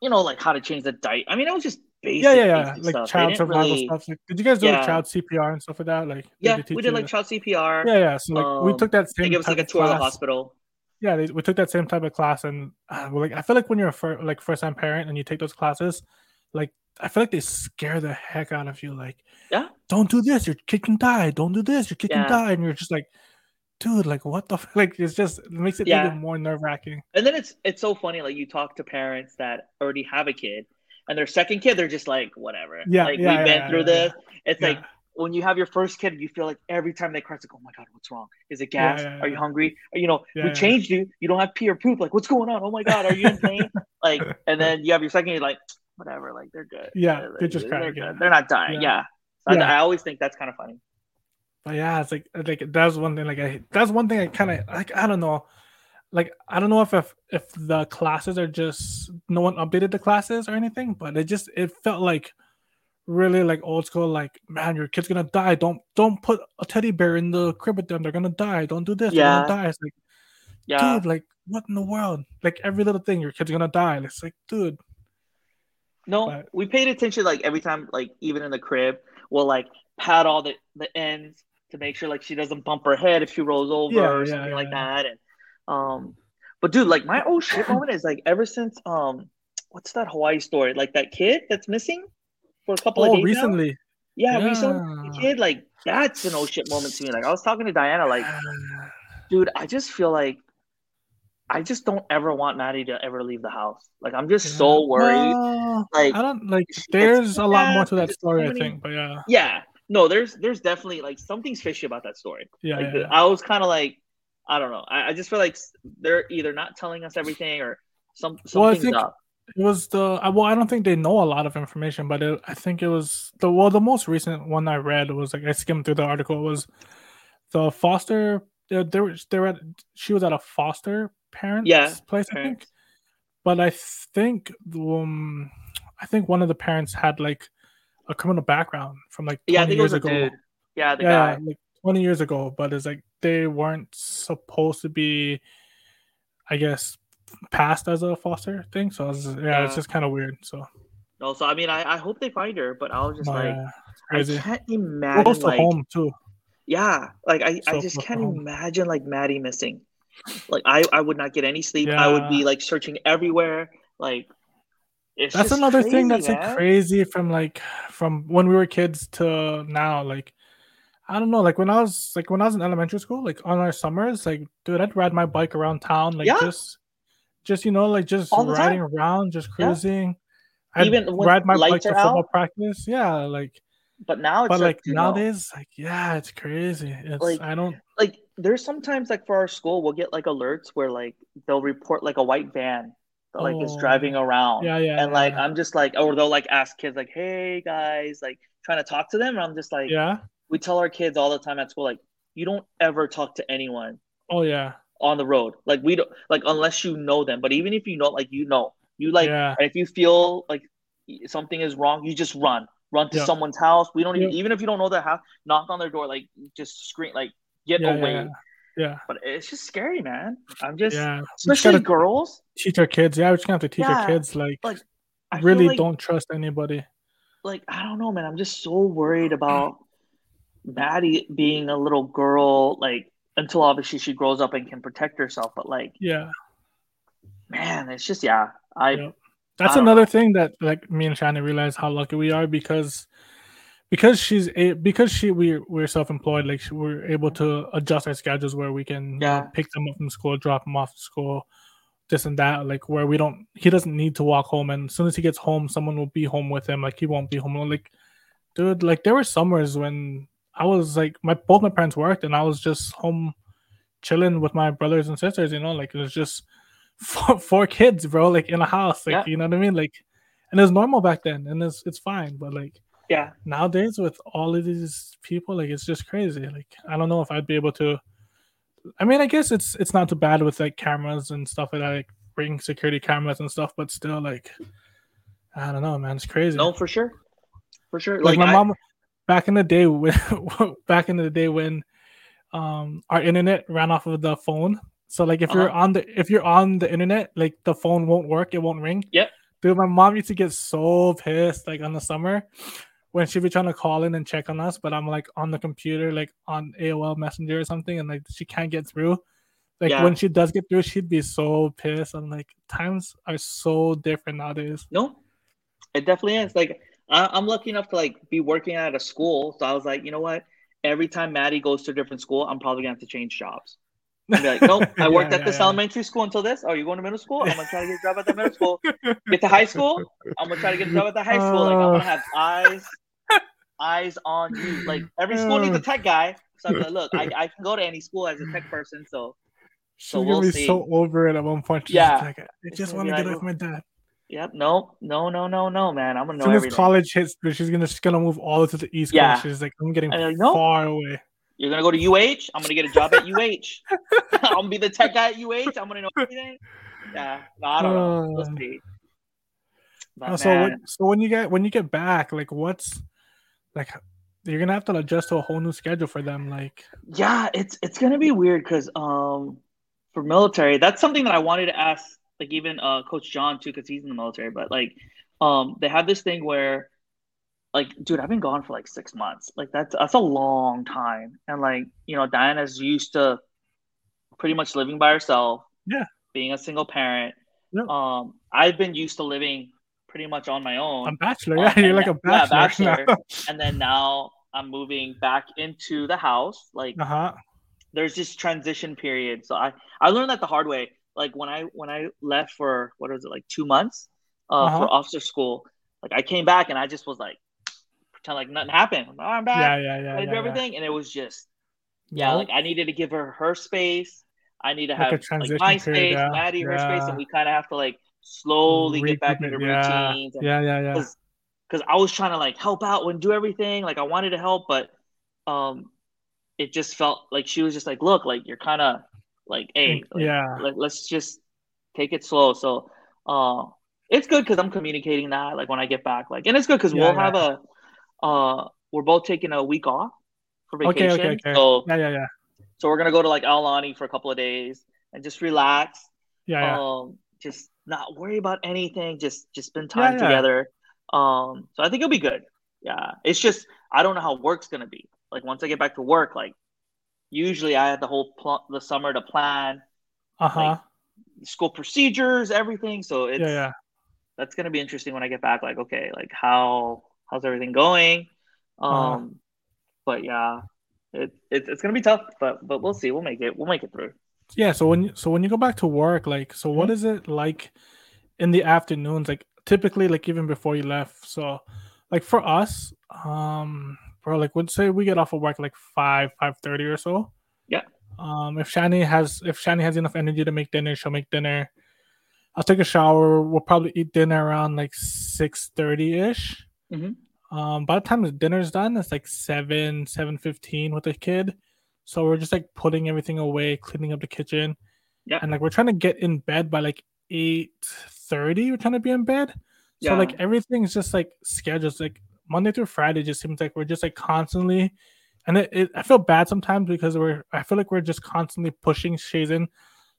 you know, like how to change the diet. I mean, it was just basic. yeah, yeah, yeah. Like stuff. Child survival really- stuff. Like, did you guys do like child CPR and stuff like that? Like, Yeah, teach we did like child CPR. yeah, yeah. So like, we Um, took that same. They gave us like a tour of the hospital. yeah they, we took that same type of class and uh, like i feel like when you're a fir- like first time parent and you take those classes like I feel like they scare the heck out of you. Like, Yeah. don't do this, your kid can die. Don't do this, your kid Yeah. can die. And you're just like, dude, like what the f-? [laughs] like? It's just it makes it Yeah. even more nerve wracking. And then it's it's so funny. Like you talk to parents that already have a kid, and their second kid, they're just like, whatever. Yeah, like yeah, we've yeah, been yeah, through this. It's like when you have your first kid, you feel like every time they cry, it's like, oh my god, what's wrong? Is it gas? Are you hungry? Or, you know, we changed you. You don't have pee or poop. Like, what's going on? Oh my god, are you in pain? [laughs] like, and then you have your second, you're like, whatever. Like they're good. Yeah, Like, they're just they're crying, good. They're not dying. Yeah. So I- Yeah. I, always think that's kind of funny. But yeah, it's like like that's one thing. Like I that's one thing I kind of like. I don't know. Like I don't know if, if if the classes are just no one updated the classes or anything, but it just it felt like really like old school. Like man, your kid's gonna die. Don't don't put a teddy bear in the crib with them. They're gonna die. Don't do this. Yeah. They're gonna die. It's like Yeah. dude, like what in the world? Like every little thing, your kid's gonna die. It's like dude, No, But- we paid attention like every time, like even in the crib, we'll like pat all the, the ends to make sure like she doesn't bump her head if she rolls over Yeah, or yeah, something like yeah. that. And um but dude, like my oh shit moment is like ever since um what's that Hawaii story? Like that kid that's missing for a couple of oh days. now? recently, Yeah, recently kid, like that's an oh shit moment to me. Like I was talking to Diana, like, [sighs] dude, I just feel like I just don't ever want Maddie to ever leave the house. Like I'm just so worried. Like I don't like. There's a lot more to that story, so I think. But yeah, Yeah, no, there's there's definitely like something's fishy about that story. yeah, like yeah, yeah. I was kind of like, I don't know. I, I just feel like they're either not telling us everything or some Well, I something's think- up. It was the well, I don't think they know a lot of information, but it, I think it was the well, the most recent one I read was like I skimmed through the article it was the foster. They were they were at, she was at a foster parent's Yeah, place, I think. But I think um, I think one of the parents had like a criminal background from like Yeah, I think it years was a ago. dude. Yeah, the yeah, guy. like 20 years ago, but it's like they weren't supposed to be, I guess, passed as a foster thing. So it's, yeah, it's just kind of weird. So No, so I mean, I, I hope they find her, but I was just like, crazy. I can't imagine close to like, home too. yeah, like I, I just can't home. imagine like Maddie missing. Like I, I would not get any sleep. I would be like searching everywhere. Like it's That's another thing crazy, that's like crazy from like from when we were kids to now. Like I don't know, like when I was like when I was in elementary school, like on our summers, like dude, I'd ride my bike around town, like Yeah. just just you know, like just riding time. around, just Yeah. cruising. I'd Even when ride my bike to football out. practice. Yeah, like But now it's but like know, nowadays, like yeah, it's crazy. It's Like, I don't like there's sometimes like for our school we'll get like alerts where like they'll report like a white van that like is Oh. driving around yeah yeah and like yeah. i'm just like or they'll like ask kids like hey guys like trying to talk to them and i'm just like yeah we tell our kids all the time at school like you don't ever talk to anyone oh yeah on the road like we don't like unless you know them but even if you know like you know you like yeah if you feel like something is wrong you just run run to Yeah. someone's house we don't even Yeah. even if you don't know their house knock on their door like just scream like get away yeah, yeah. but it's just scary, man. I'm just, yeah. Especially gotta girls. teach our kids. Yeah, we're just gonna have to teach our kids like, like, really like- don't trust anybody. Like I don't know, man. I'm just so worried about [clears throat] Maddie being a little girl. Like until obviously she grows up and can protect herself. But like, Yeah. man, it's just yeah. I Yeah. That's I another know. thing that like me and Shani realize how lucky we are because because she's a because she we we're self-employed like we're able to adjust our schedules where we can know, pick them up from school drop them off to school this and that like where we don't he doesn't need to walk home and as soon as he gets home someone will be home with him like he won't be home alone. like dude like there were summers when I was like my both my parents worked and I was just home chilling with my brothers and sisters you know like it was just [laughs] four, four kids bro like in a house like Yeah. you know what I mean like and it was normal back then and it's it's fine but like yeah. nowadays with all of these people like it's just crazy like i don't know if i'd be able to i mean i guess it's it's not too bad with like cameras and stuff like that like bring security cameras and stuff but still like i don't know man it's crazy No, for sure, for sure. like, Like, my I- mom back in the day when [laughs] back in the day when um our internet ran off of the phone so like if you're Uh-huh. on the if you're on the internet like the phone won't work it won't ring Yep. dude my mom used to get so pissed like on the summer when she'd be trying to call in and check on us but i'm like on the computer like on aol messenger or something and like she can't get through like Yeah. when she does get through she'd be so pissed i'm like times are so different nowadays No, It definitely is. Like I, I'm lucky enough to like be working at a school, so I was like, you know what? Every time Maddie goes to a different school, I'm probably gonna have to change jobs. I'd be like, nope, [laughs] I worked Yeah, at yeah, this yeah. elementary school until this. Oh, you going to middle school? I'm gonna try to get a job at the middle school. Get to high school. I'm gonna try to get a job at the high school. Like I'm Uh. gonna have eyes, eyes on you. Like every school needs a tech guy. So I'm like, look, I, I can go to any school as a tech person. So She's So gonna we'll be see. so over it at one point. She's Yeah. like, I just want to get like, away from my dad. Yep, no, no, no, no, no, man. I'm gonna As know soon as college hits, but she's gonna she's gonna move all to the east Yeah. coast. She's like, I'm getting like, no. far away. You're gonna go to UH. I'm gonna get a job at UH. I'm gonna be the tech guy at UH. I'm gonna know everything. Yeah, no, I don't know. We'll Uh. see. But, Uh, so man, when, so when you get when you get back, like what's like you're gonna have to adjust to a whole new schedule for them. Like yeah, it's it's gonna be weird because um for military, that's something that I wanted to ask like even uh Coach John too because he's in the military. But like um they have this thing where like dude, I've been gone for like six months. Like that's that's a long time, and like you know Diana's used to pretty much living by herself. Yeah. being a single parent. Yeah. Um, I've been used to living pretty much on my own. I'm a bachelor, Oh, yeah, you're like a bachelor. yeah, bachelor. [laughs] and then now I'm moving back into the house. Like uh huh. there's this transition period. So I I learned that the hard way. Like when I when I left for what was it like two months uh, Uh-huh. for officer school. Like I came back and I just was like pretend like nothing happened. I'm, like, "Oh, I'm back. Yeah, yeah, yeah. I did yeah, yeah. everything, and it was just yeah. Like I needed to give her her space. I need to Like have like, my period, space, yeah, Maddie her space, and we kind of have to like slowly get back into yeah. routines. and Yeah, yeah, yeah. because I was trying to like help out and do everything. Like I wanted to help, but um, it just felt like she was just like, look, like you're kind of like, hey, like, yeah. let, let's just take it slow. So, uh, it's good because I'm communicating that like when I get back, like, and it's good because Yeah, we'll yeah. have a, uh, we're both taking a week off for vacation. okay, okay. So, Yeah, yeah, yeah. so we're gonna go to like Aulani for a couple of days and just relax Yeah, yeah. um just not worry about anything just just spend time yeah. together um so i think it'll be good yeah it's just i don't know how work's gonna be like once i get back to work like usually i had the whole pl- the summer to plan Uh huh. school procedures everything so it's Yeah, yeah. that's gonna be interesting when i get back like okay like how how's everything going um Uh-huh. but yeah it, it it's gonna be tough but but we'll see we'll make it we'll make it through Yeah. So when you, so when you go back to work, like, so what Mhm. is it like in the afternoons? Like typically, like even before you left. So, like for us, um, bro, like would say we get off of work like five, five thirty or so. Yeah. Um, if Shani has if Shani has enough energy to make dinner, she'll make dinner. I'll take a shower. We'll probably eat dinner around like six thirty ish. Mhm. Um, by the time the dinner's done, it's like seven, seven fifteen with the kid. So we're just like putting everything away, cleaning up the kitchen. Yeah. And like we're trying to get in bed by like eight thirty. We're trying to be in bed. So Yeah. like everything's just like schedules. Like Monday through Friday just seems like we're just like constantly and it, it I feel bad sometimes because we're I feel like we're just constantly pushing Shazen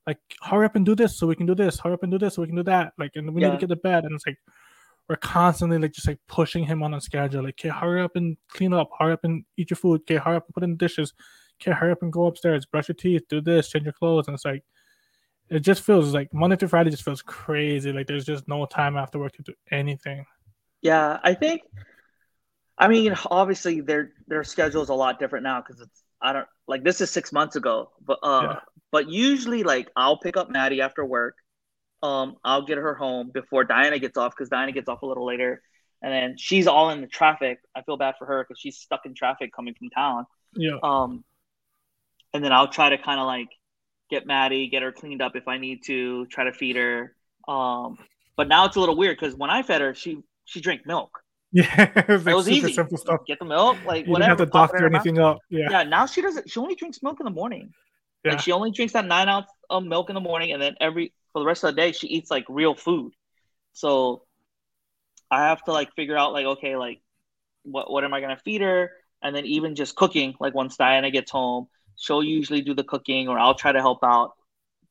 like hurry up and do this so we can do this, hurry up and do this so we can do that. Like and we need to get to bed. And it's like we're constantly like just like pushing him on a schedule. Like, okay, hurry up and clean up, hurry up and eat your food, okay, hurry up and put in the dishes, okay, hurry up and go upstairs, brush your teeth, do this, change your clothes. And it's like it just feels like Monday through Friday just feels crazy. Like there's just no time after work to do anything. Yeah, I think. I mean, obviously their their schedule is a lot different now because it's I don't like this is six months ago, but uh, Yeah. but usually like I'll pick up Maddie after work, um, I'll get her home before Diana gets off because Diana gets off a little later, and then she's all in the traffic. I feel bad for her because she's stuck in traffic coming from town. Yeah. Um, and then I'll try to kind of like get Maddie, get her cleaned up if I need to, try to feed her. Um, but now it's a little weird because when I fed her, she she drank milk. [laughs] Yeah. it's like was super easy. simple stuff. Get the milk, like You didn't have to it doctor anything up. Yeah. Yeah, now she doesn't. She only drinks milk in the morning. Yeah. Like she only drinks that nine ounce of milk in the morning, and then every for the rest of the day she eats like real food. So I have to like figure out like okay, like what what am I gonna feed her, and then even just cooking. Like once Diana gets home, she'll usually do the cooking, or I'll try to help out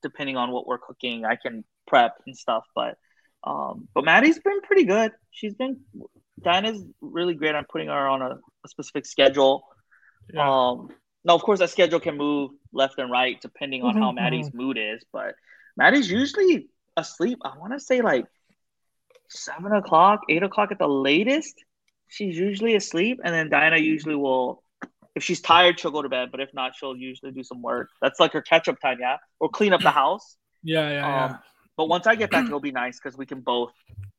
depending on what we're cooking. I can prep and stuff, but um, but Maddie's been pretty good. She's been Diana's really great on putting her on a, a specific schedule. Yeah. Um, now, of course, that schedule can move left and right depending on how Mhm, Maddie's mood is, but Maddie's usually asleep. I want to say like seven o'clock, eight o'clock at the latest. She's usually asleep, and then Diana usually will, if she's tired, she'll go to bed. But if not, she'll usually do some work. That's like her catch up time, yeah, or clean up the house. Yeah, yeah, Um, but once I get back, it'll be [clears throat] nice because we can both,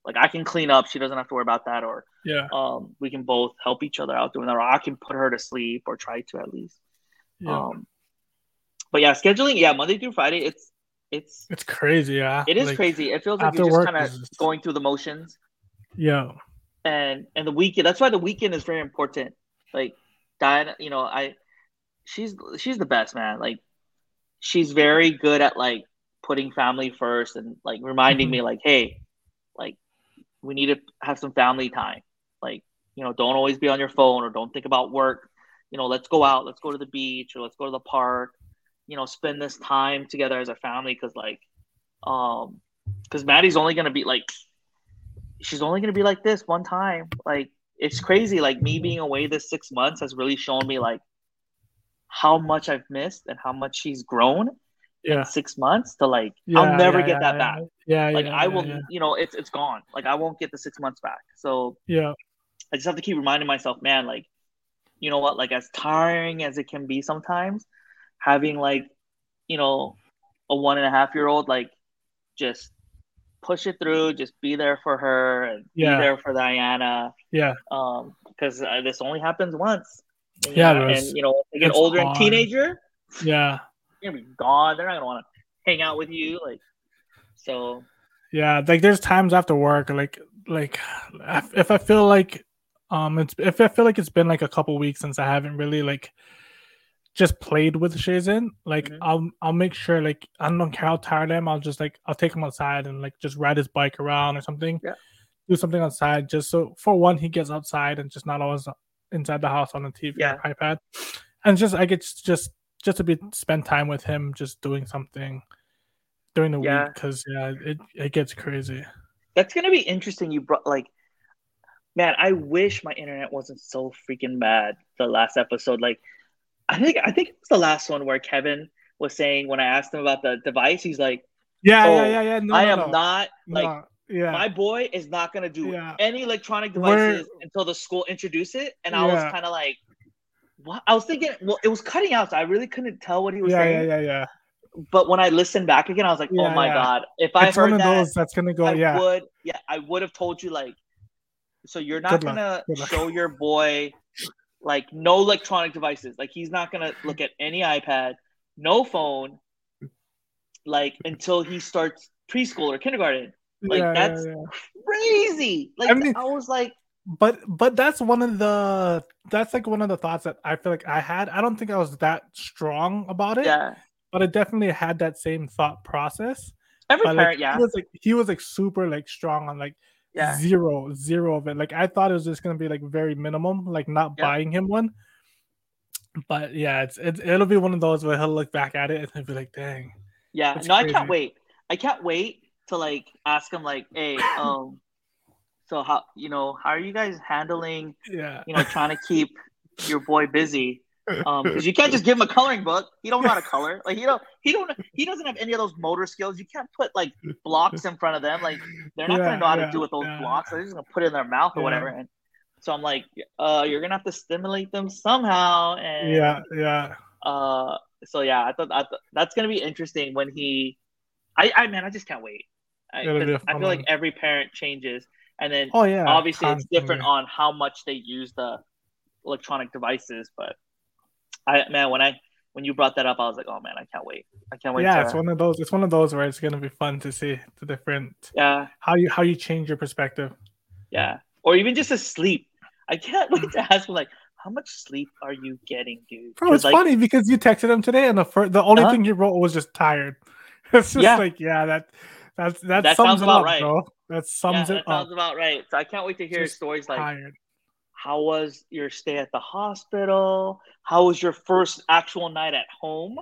like, I can clean up. She doesn't have to worry about that, or yeah, um, we can both help each other out doing that, or I can put her to sleep or try to at least. yeah. Um, but yeah, scheduling, yeah, Monday through Friday, it's it's it's crazy. Yeah, it is Like, crazy. It feels like you're just kind of just- going through the motions, Yeah, and and the weekend. That's why the weekend is very important. Like Diana, you know, I she's she's the best man. Like she's very good at like putting family first and like reminding Mhm. me like, hey, like we need to have some family time. Like you know, don't always be on your phone or don't think about work. You know, let's go out, let's go to the beach or let's go to the park. You know, spend this time together as a family because like, um, because Maddie's only gonna be like, she's only gonna be like this one time. Like it's crazy. Like me being away this six months has really shown me like how much I've missed and how much she's grown yeah. in six months to like yeah I'll never yeah, get that back. Yeah, Like I will, you know, it's it's gone. Like I won't get the six months back. So yeah, I just have to keep reminding myself, man, like, you know what, like as tiring as it can be sometimes, having like, you know, a one and a half year old, like just push it through, just be there for her and Yeah. be there for Diana. yeah, Um, because uh, this only happens once. And, Yeah, was- and you know, when they get older and teenager, yeah, you're gonna be gone. They're not gonna want to hang out with you, like. So yeah. Like there's times after work, like like if I feel like um it's if I feel like it's been like a couple weeks since I haven't really like just played with Shazen, like Mhm. I'll I'll make sure like I don't care how tired I am, I'll just like I'll take him outside and like just ride his bike around or something. Yeah. Do something outside just so for one he gets outside and just not always inside the house on the TV Yeah. or iPad. And just I get just just to be spend time with him just doing something during the Yeah. week because yeah it, it gets crazy. that's gonna be interesting. You brought like, man, I wish my internet wasn't so freaking bad. The last episode, like, I think I think it was the last one where Kevin was saying when I asked him about the device, he's like, Yeah, Oh, yeah, yeah, yeah. No, I no, am no. not like yeah. my boy is not gonna do Yeah. any electronic We're- devices until the school introduce it. And I was kind of like, what? I was thinking, well, it was cutting out, so I really couldn't tell what he was yeah, saying. yeah, yeah, yeah. But when I listened back again, I was like, oh my yeah. god, if I it's one heard of that, those that's gonna go. I yeah, would, yeah, I would have told you like, so you're not Good gonna show your boy like no electronic devices. Like he's not gonna look at any iPad, no phone, like until he starts preschool or kindergarten. Like yeah, that's yeah, yeah. crazy. Like I mean- I was like, But but that's one of the that's like one of the thoughts that I feel like I had. I don't think I was that strong about it, yeah, but I definitely had that same thought process. every But like, yeah, he was like he was like super like strong on like yeah, zero zero of it. Like I thought it was just gonna be like very minimum, like not Yeah. buying him one. But yeah, it's, it's it'll be one of those where he'll look back at it and he'll be like, "Dang, yeah. No, I can't wait. I can't wait to like ask him like, hey, [coughs] um, so how you know how are you guys handling yeah, you know, trying to keep your boy busy. Um, because you can't just give him a coloring book. He don't know how to color. Like he don't, he don't, he doesn't have any of those motor skills. You can't put like blocks in front of them. Like they're not Yeah, gonna know how yeah, to do with those yeah. blocks. They're just gonna put it in their mouth or whatever. And so I'm like, uh, you're gonna have to stimulate them somehow. And yeah, yeah." uh, so yeah, I thought, I thought that's gonna be interesting when he. I, I man, I just can't wait. I, It'll be a 'cause I feel like every parent changes, and then Oh yeah, obviously it's different on how much they use the electronic devices but i man when i when you brought that up i was like oh man i can't wait i can't wait yeah, to, it's one of those. It's one of those where it's gonna be fun to see the different yeah how you how you change your perspective. yeah or even just a sleep i can't wait to ask him like how much sleep are you getting dude Bro, it's like, funny because you texted him today, and the first, the only Uh-huh. thing he wrote was just tired. [laughs] It's just Yeah. like, yeah, that that's that, That sums sounds it about up, right. bro. That yeah, sums that it up. sounds about right so i can't wait to hear Just stories like tired. how was your stay at the hospital how was your first actual night at home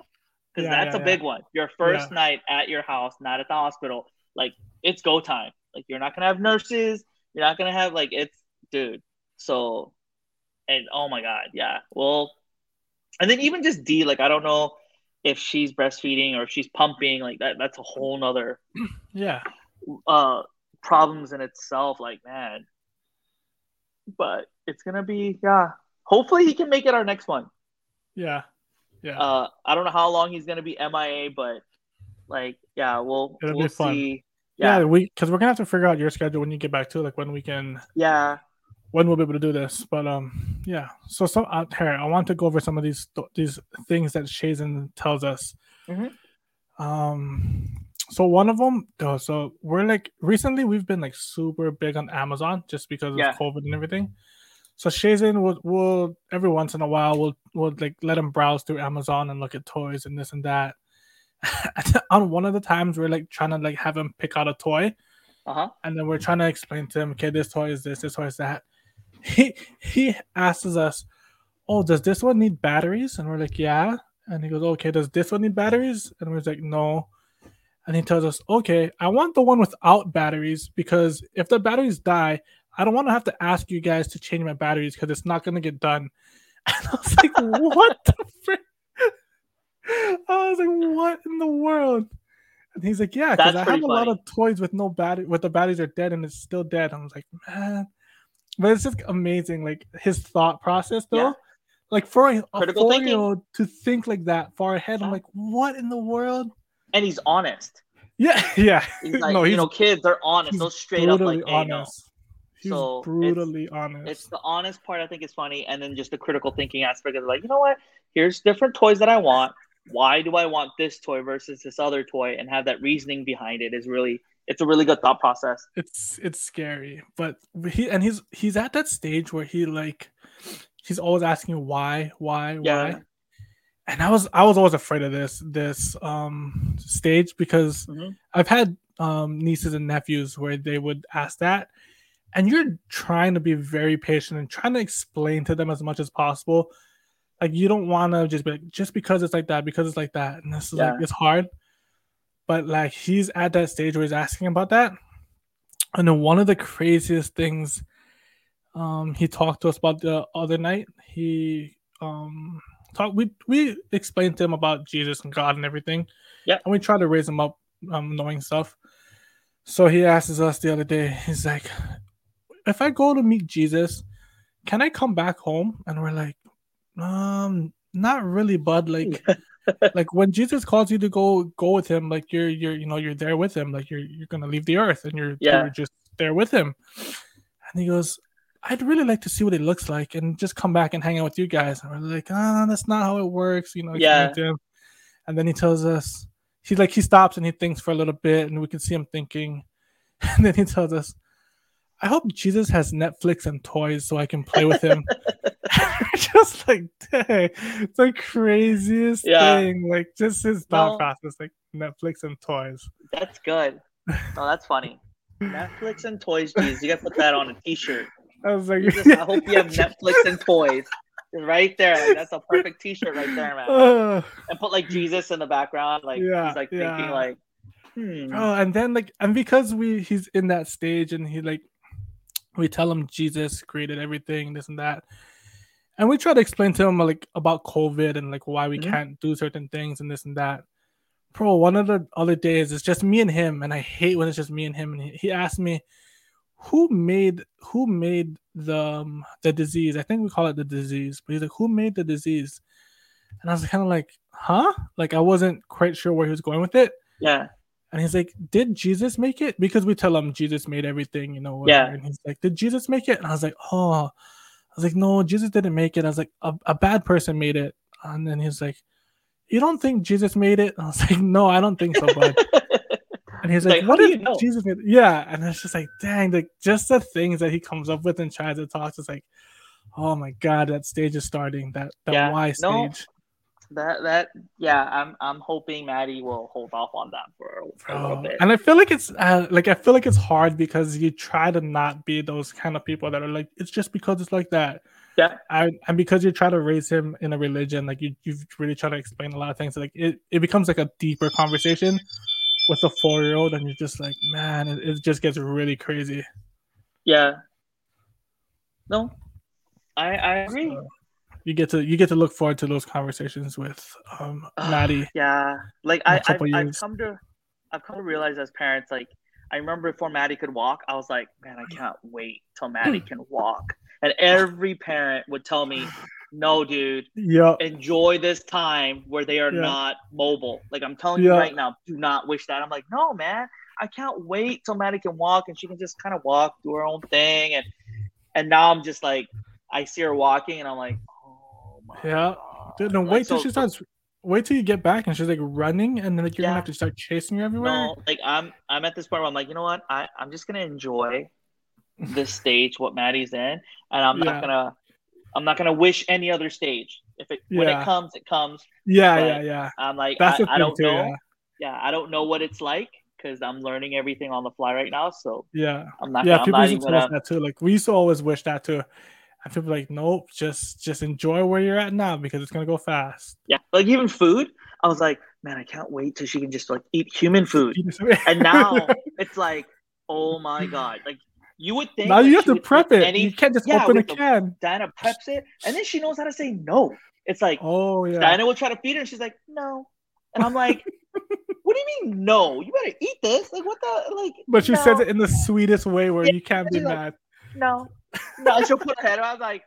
because Yeah, that's yeah, a big one your first Yeah. night at your house not at the hospital like it's go time like you're not gonna have nurses you're not gonna have like it's dude so and oh my god yeah well and then even just d like i don't know if she's breastfeeding or if she's pumping like that that's a whole nother [clears throat] Yeah, uh problems in itself. Like man, but it's gonna be yeah. Hopefully he can make it our next one. Yeah. Yeah. Uh, I don't know how long he's gonna be MIA, but like yeah, we'll It'll we'll fun. see. yeah, Yeah, we because we're gonna have to figure out your schedule when you get back to like when we can yeah, when we'll be able to do this. But um, yeah. So some uh, here, I want to go over some of these these things that Shazen tells us. Mhm. Um, so one of them, oh, so we're like recently we've been like super big on Amazon just because of COVID and everything. So Shazen will will every once in a while will will like let him browse through Amazon and look at toys and this and that. [laughs] on one of the times we're like trying to like have him pick out a toy uh huh. and then we're trying to explain to him, okay, this toy is this, this toy is that. He he asks us, oh, does this one need batteries? And we're like, yeah. And he goes, okay, does this one need batteries? And we're like, no. And he tells us, okay, I want the one without batteries because if the batteries die, I don't want to have to ask you guys to change my batteries because it's not gonna get done. [laughs] And I was like, what the frick? I was like, what in the world? And he's like, yeah, because I have a lot of toys with no battery, with the batteries are dead and it's still dead. I was like, man, but it's just amazing, like his thought process though. Yeah. Like for a, four-year-old to think like that far ahead, I'm like, what in the world? And he's honest. Yeah, [laughs] yeah. He's like, no, you know, kids are honest. he's They'll straight up like, hey, no. honest. He's So, it's- brutally honest. It's the honest part I think is funny, and then just the critical thinking aspect of like, you know what? Here's different toys that I want. Why do I want this toy versus this other toy? And have that reasoning behind it is really it's a really good thought process. it's it's scary but he and he's he's at that stage where he like he's always asking why why Yeah. why and i was i was always afraid of this this um stage because Mhm. i've had um nieces and nephews where they would ask that and you're trying to be very patient and trying to explain to them as much as possible like you don't want to just be like just because it's like that because it's like that and this is like it's hard but like he's at that stage where he's asking about that. And then one of the craziest things um he talked to us about the other night. He um talked we we explained to him about jesus and god and everything. Yeah. and we try to raise him up um knowing stuff. So he asks us the other day he's like if i go to meet jesus can i come back home? And we're like um not really bud. Like [laughs] like when jesus calls you to go go with him like you're you're you know you're there with him like you're you're gonna leave the earth and you're, Yeah. you're just there with him. And he goes i'd really like to see what it looks like and just come back and hang out with you guys. And we're like ah that's not how it works you know Yeah. and then he tells us he's like he stops and he thinks for a little bit and we can see him thinking. [laughs] And then he tells us i hope jesus has netflix and toys so i can play with him [laughs] [laughs] just like dang, it's the craziest Yeah. thing like just his thought No. process like netflix and toys That's good. Oh, that's funny. Netflix and toys, Jesus. You gotta put that on a t-shirt. i was like Jesus, I hope you have [laughs] Netflix and toys. Right there. Like, that's a perfect t-shirt right there, man. Uh, [laughs] And put like Jesus in the background. Like Yeah, he's like yeah. thinking like, hmm. Oh, and then like, and because we he's in that stage, and he like, we tell him Jesus created everything, this and that, and we try to explain to him like about COVID and like why we Mhm. can't do certain things and this and that. Bro, one of the other days it's just me and him, and I hate when it's just me and him. And he, he asked me, "Who made who made the um, the disease? I think we call it the disease, but he's like, who made the disease?" And I was kind of like, "Huh?" Like I wasn't quite sure where he was going with it. Yeah. And he's like, Did Jesus make it? Because we tell him Jesus made everything, you know. Yeah. And he's like, Did Jesus make it? And I was like, Oh, was like, No, Jesus didn't make it. I was like, A, a bad person made it. And then he's like, You don't think Jesus made it? And I was like, No, I don't think so, bud. And he's [laughs] like, Like, What do if you know? Jesus made it? Yeah. And it's just like, Dang, like just the things that he comes up with and tries to talk. It's like, Oh my God, that stage is starting. That, that Yeah. Y No, stage. That that yeah, I'm I'm hoping Maddie will hold off on that for, for a little Oh, bit. and I feel like it's uh, like I feel like it's hard because you try to not be those kind of people that are like it's just because it's like that. Yeah. I, and because you try to raise him in a religion, like you you've really try to explain a lot of things. Like it, it becomes like a deeper conversation with a four year old, and you're just like, man, it, it just gets really crazy. Yeah. No, I I agree. So, you get to you get to look forward to those conversations with um Maddie. Yeah, like I I've, I've come to I've come to realize as parents, like I remember before Maddie could walk, I was like, man, I can't wait till Maddie can walk. And every parent would tell me, no, dude, Yeah. enjoy this time where they are Yeah. not mobile. Like I'm telling you right now, do not wish that. I'm like, no, man, I can't wait till Maddie can walk and she can just kind of walk, do her own thing. And and now I'm just like, I see her walking and I'm like, Yeah. God. Dude, no, Like, wait till so- she starts. Wait till you get back and she's like running, and then like you're Yeah. gonna have to start chasing her everywhere. No, like I'm I'm at this point where I'm like, you know what? I, I'm just gonna enjoy [laughs] this stage, what Maddie's in, and I'm Yeah. not gonna I'm not gonna wish any other stage. If it when it comes, it comes. Yeah, But yeah, yeah. I'm like, That's I, I thing don't too. know. Yeah. Yeah, I don't know what it's like because I'm learning everything on the fly right now. So Yeah. I'm not. yeah, I'm people not used to tell us gonna. that too. Like we used to always wish that too. And people like, nope, just just enjoy where you're at now because it's gonna go fast. Yeah, like even food. I was like, man, I can't wait till she can just like eat human food. And now [laughs] it's like, oh my god, like you would think now you have to prep it. any- you can't just yeah, open a can. Diana preps it, and then she knows how to say no. It's like Oh yeah. Diana will try to feed her, and she's like, no, and I'm like, [laughs] what do you mean no? You better eat this. Like what the like? but she no, says it in the sweetest way where Yeah, you can't be she's like- mad. no, no. She'll put her head. I was like,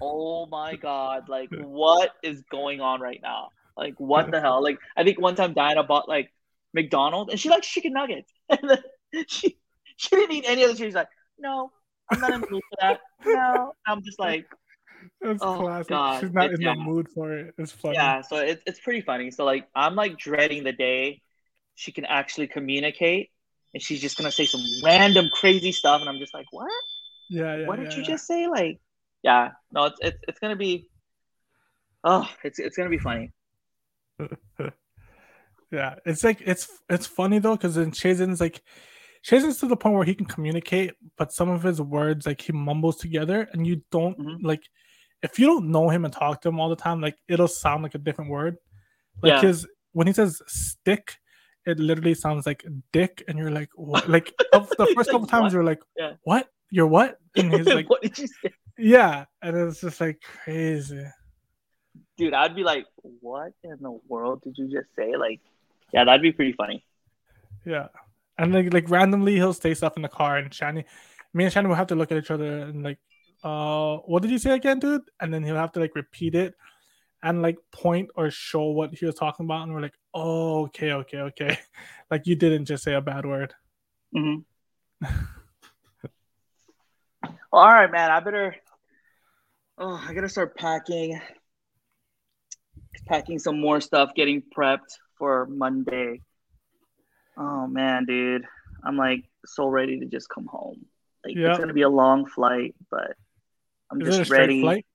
oh my god, like what is going on right now? Like what the hell? Like I think one time Diana bought like McDonald's, and she likes chicken nuggets, [laughs] and then she she didn't eat any of the. She's like, no, I'm not in the mood for that. No, I'm just like, It's Oh, classic. God. She's not in yeah. the mood for it. It's funny. yeah. So it's it's pretty funny. So like I'm like dreading the day she can actually communicate, and she's just gonna say some random crazy stuff, and I'm just like, what? Yeah, yeah. what did yeah, you yeah. just say? Like, yeah, no, it's it's it's gonna be, oh, it's it's gonna be funny. [laughs] Yeah, it's like it's it's funny though because then Shazen's like Shazen's to the point where he can communicate, but some of his words like he mumbles together, and you don't Mhm. like if you don't know him and talk to him all the time, like it'll sound like a different word. Like Yeah. his when he says stick, it literally sounds like dick, and you're like, what? like of the [laughs] first like, couple times "What?" you're like, Yeah. what? You're what? [laughs] And he's like, what did you say, yeah, and it's just like crazy. dude? I'd be like, what in the world did you just say? Like, yeah, that'd be pretty funny. Yeah. And like like randomly he'll say stuff in the car and Shani me and Shani will have to look at each other and like uh what did you say again, dude? And then he'll have to like repeat it and like point or show what he was talking about and we're like, Oh, okay, okay, okay. [laughs] like you didn't just say a bad word. hmm [laughs] well, all right, man. I better. Oh, I gotta start packing. Packing some more stuff, getting prepped for Monday. Oh man, dude, I'm like so ready to just come home. Like Yeah. it's gonna be a long flight, but I'm Is just ready. flight?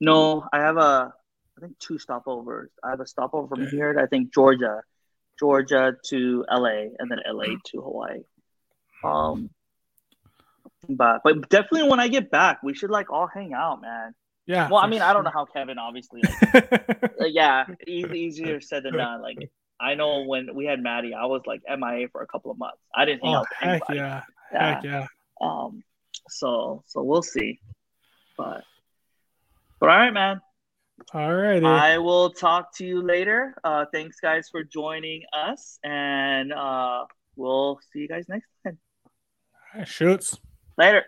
No, I have a, I think two stopovers. I have a stopover from here to I think Georgia, Georgia to LA, and then LA to Hawaii. Um, but but definitely when I get back, we should like all hang out, man. Yeah. Well, I mean, I don't know how Kevin obviously. Like, [laughs] uh, yeah, easier said than done. Like I know when we had Maddie, I was like MIA for a couple of months. I didn't hang oh, out with heck anybody. yeah. Yeah. Heck yeah. Um, so so we'll see. But but all right, man. All right. I will talk to you later. Uh, thanks, guys, for joining us, and uh, we'll see you guys next time. Shoots. Later.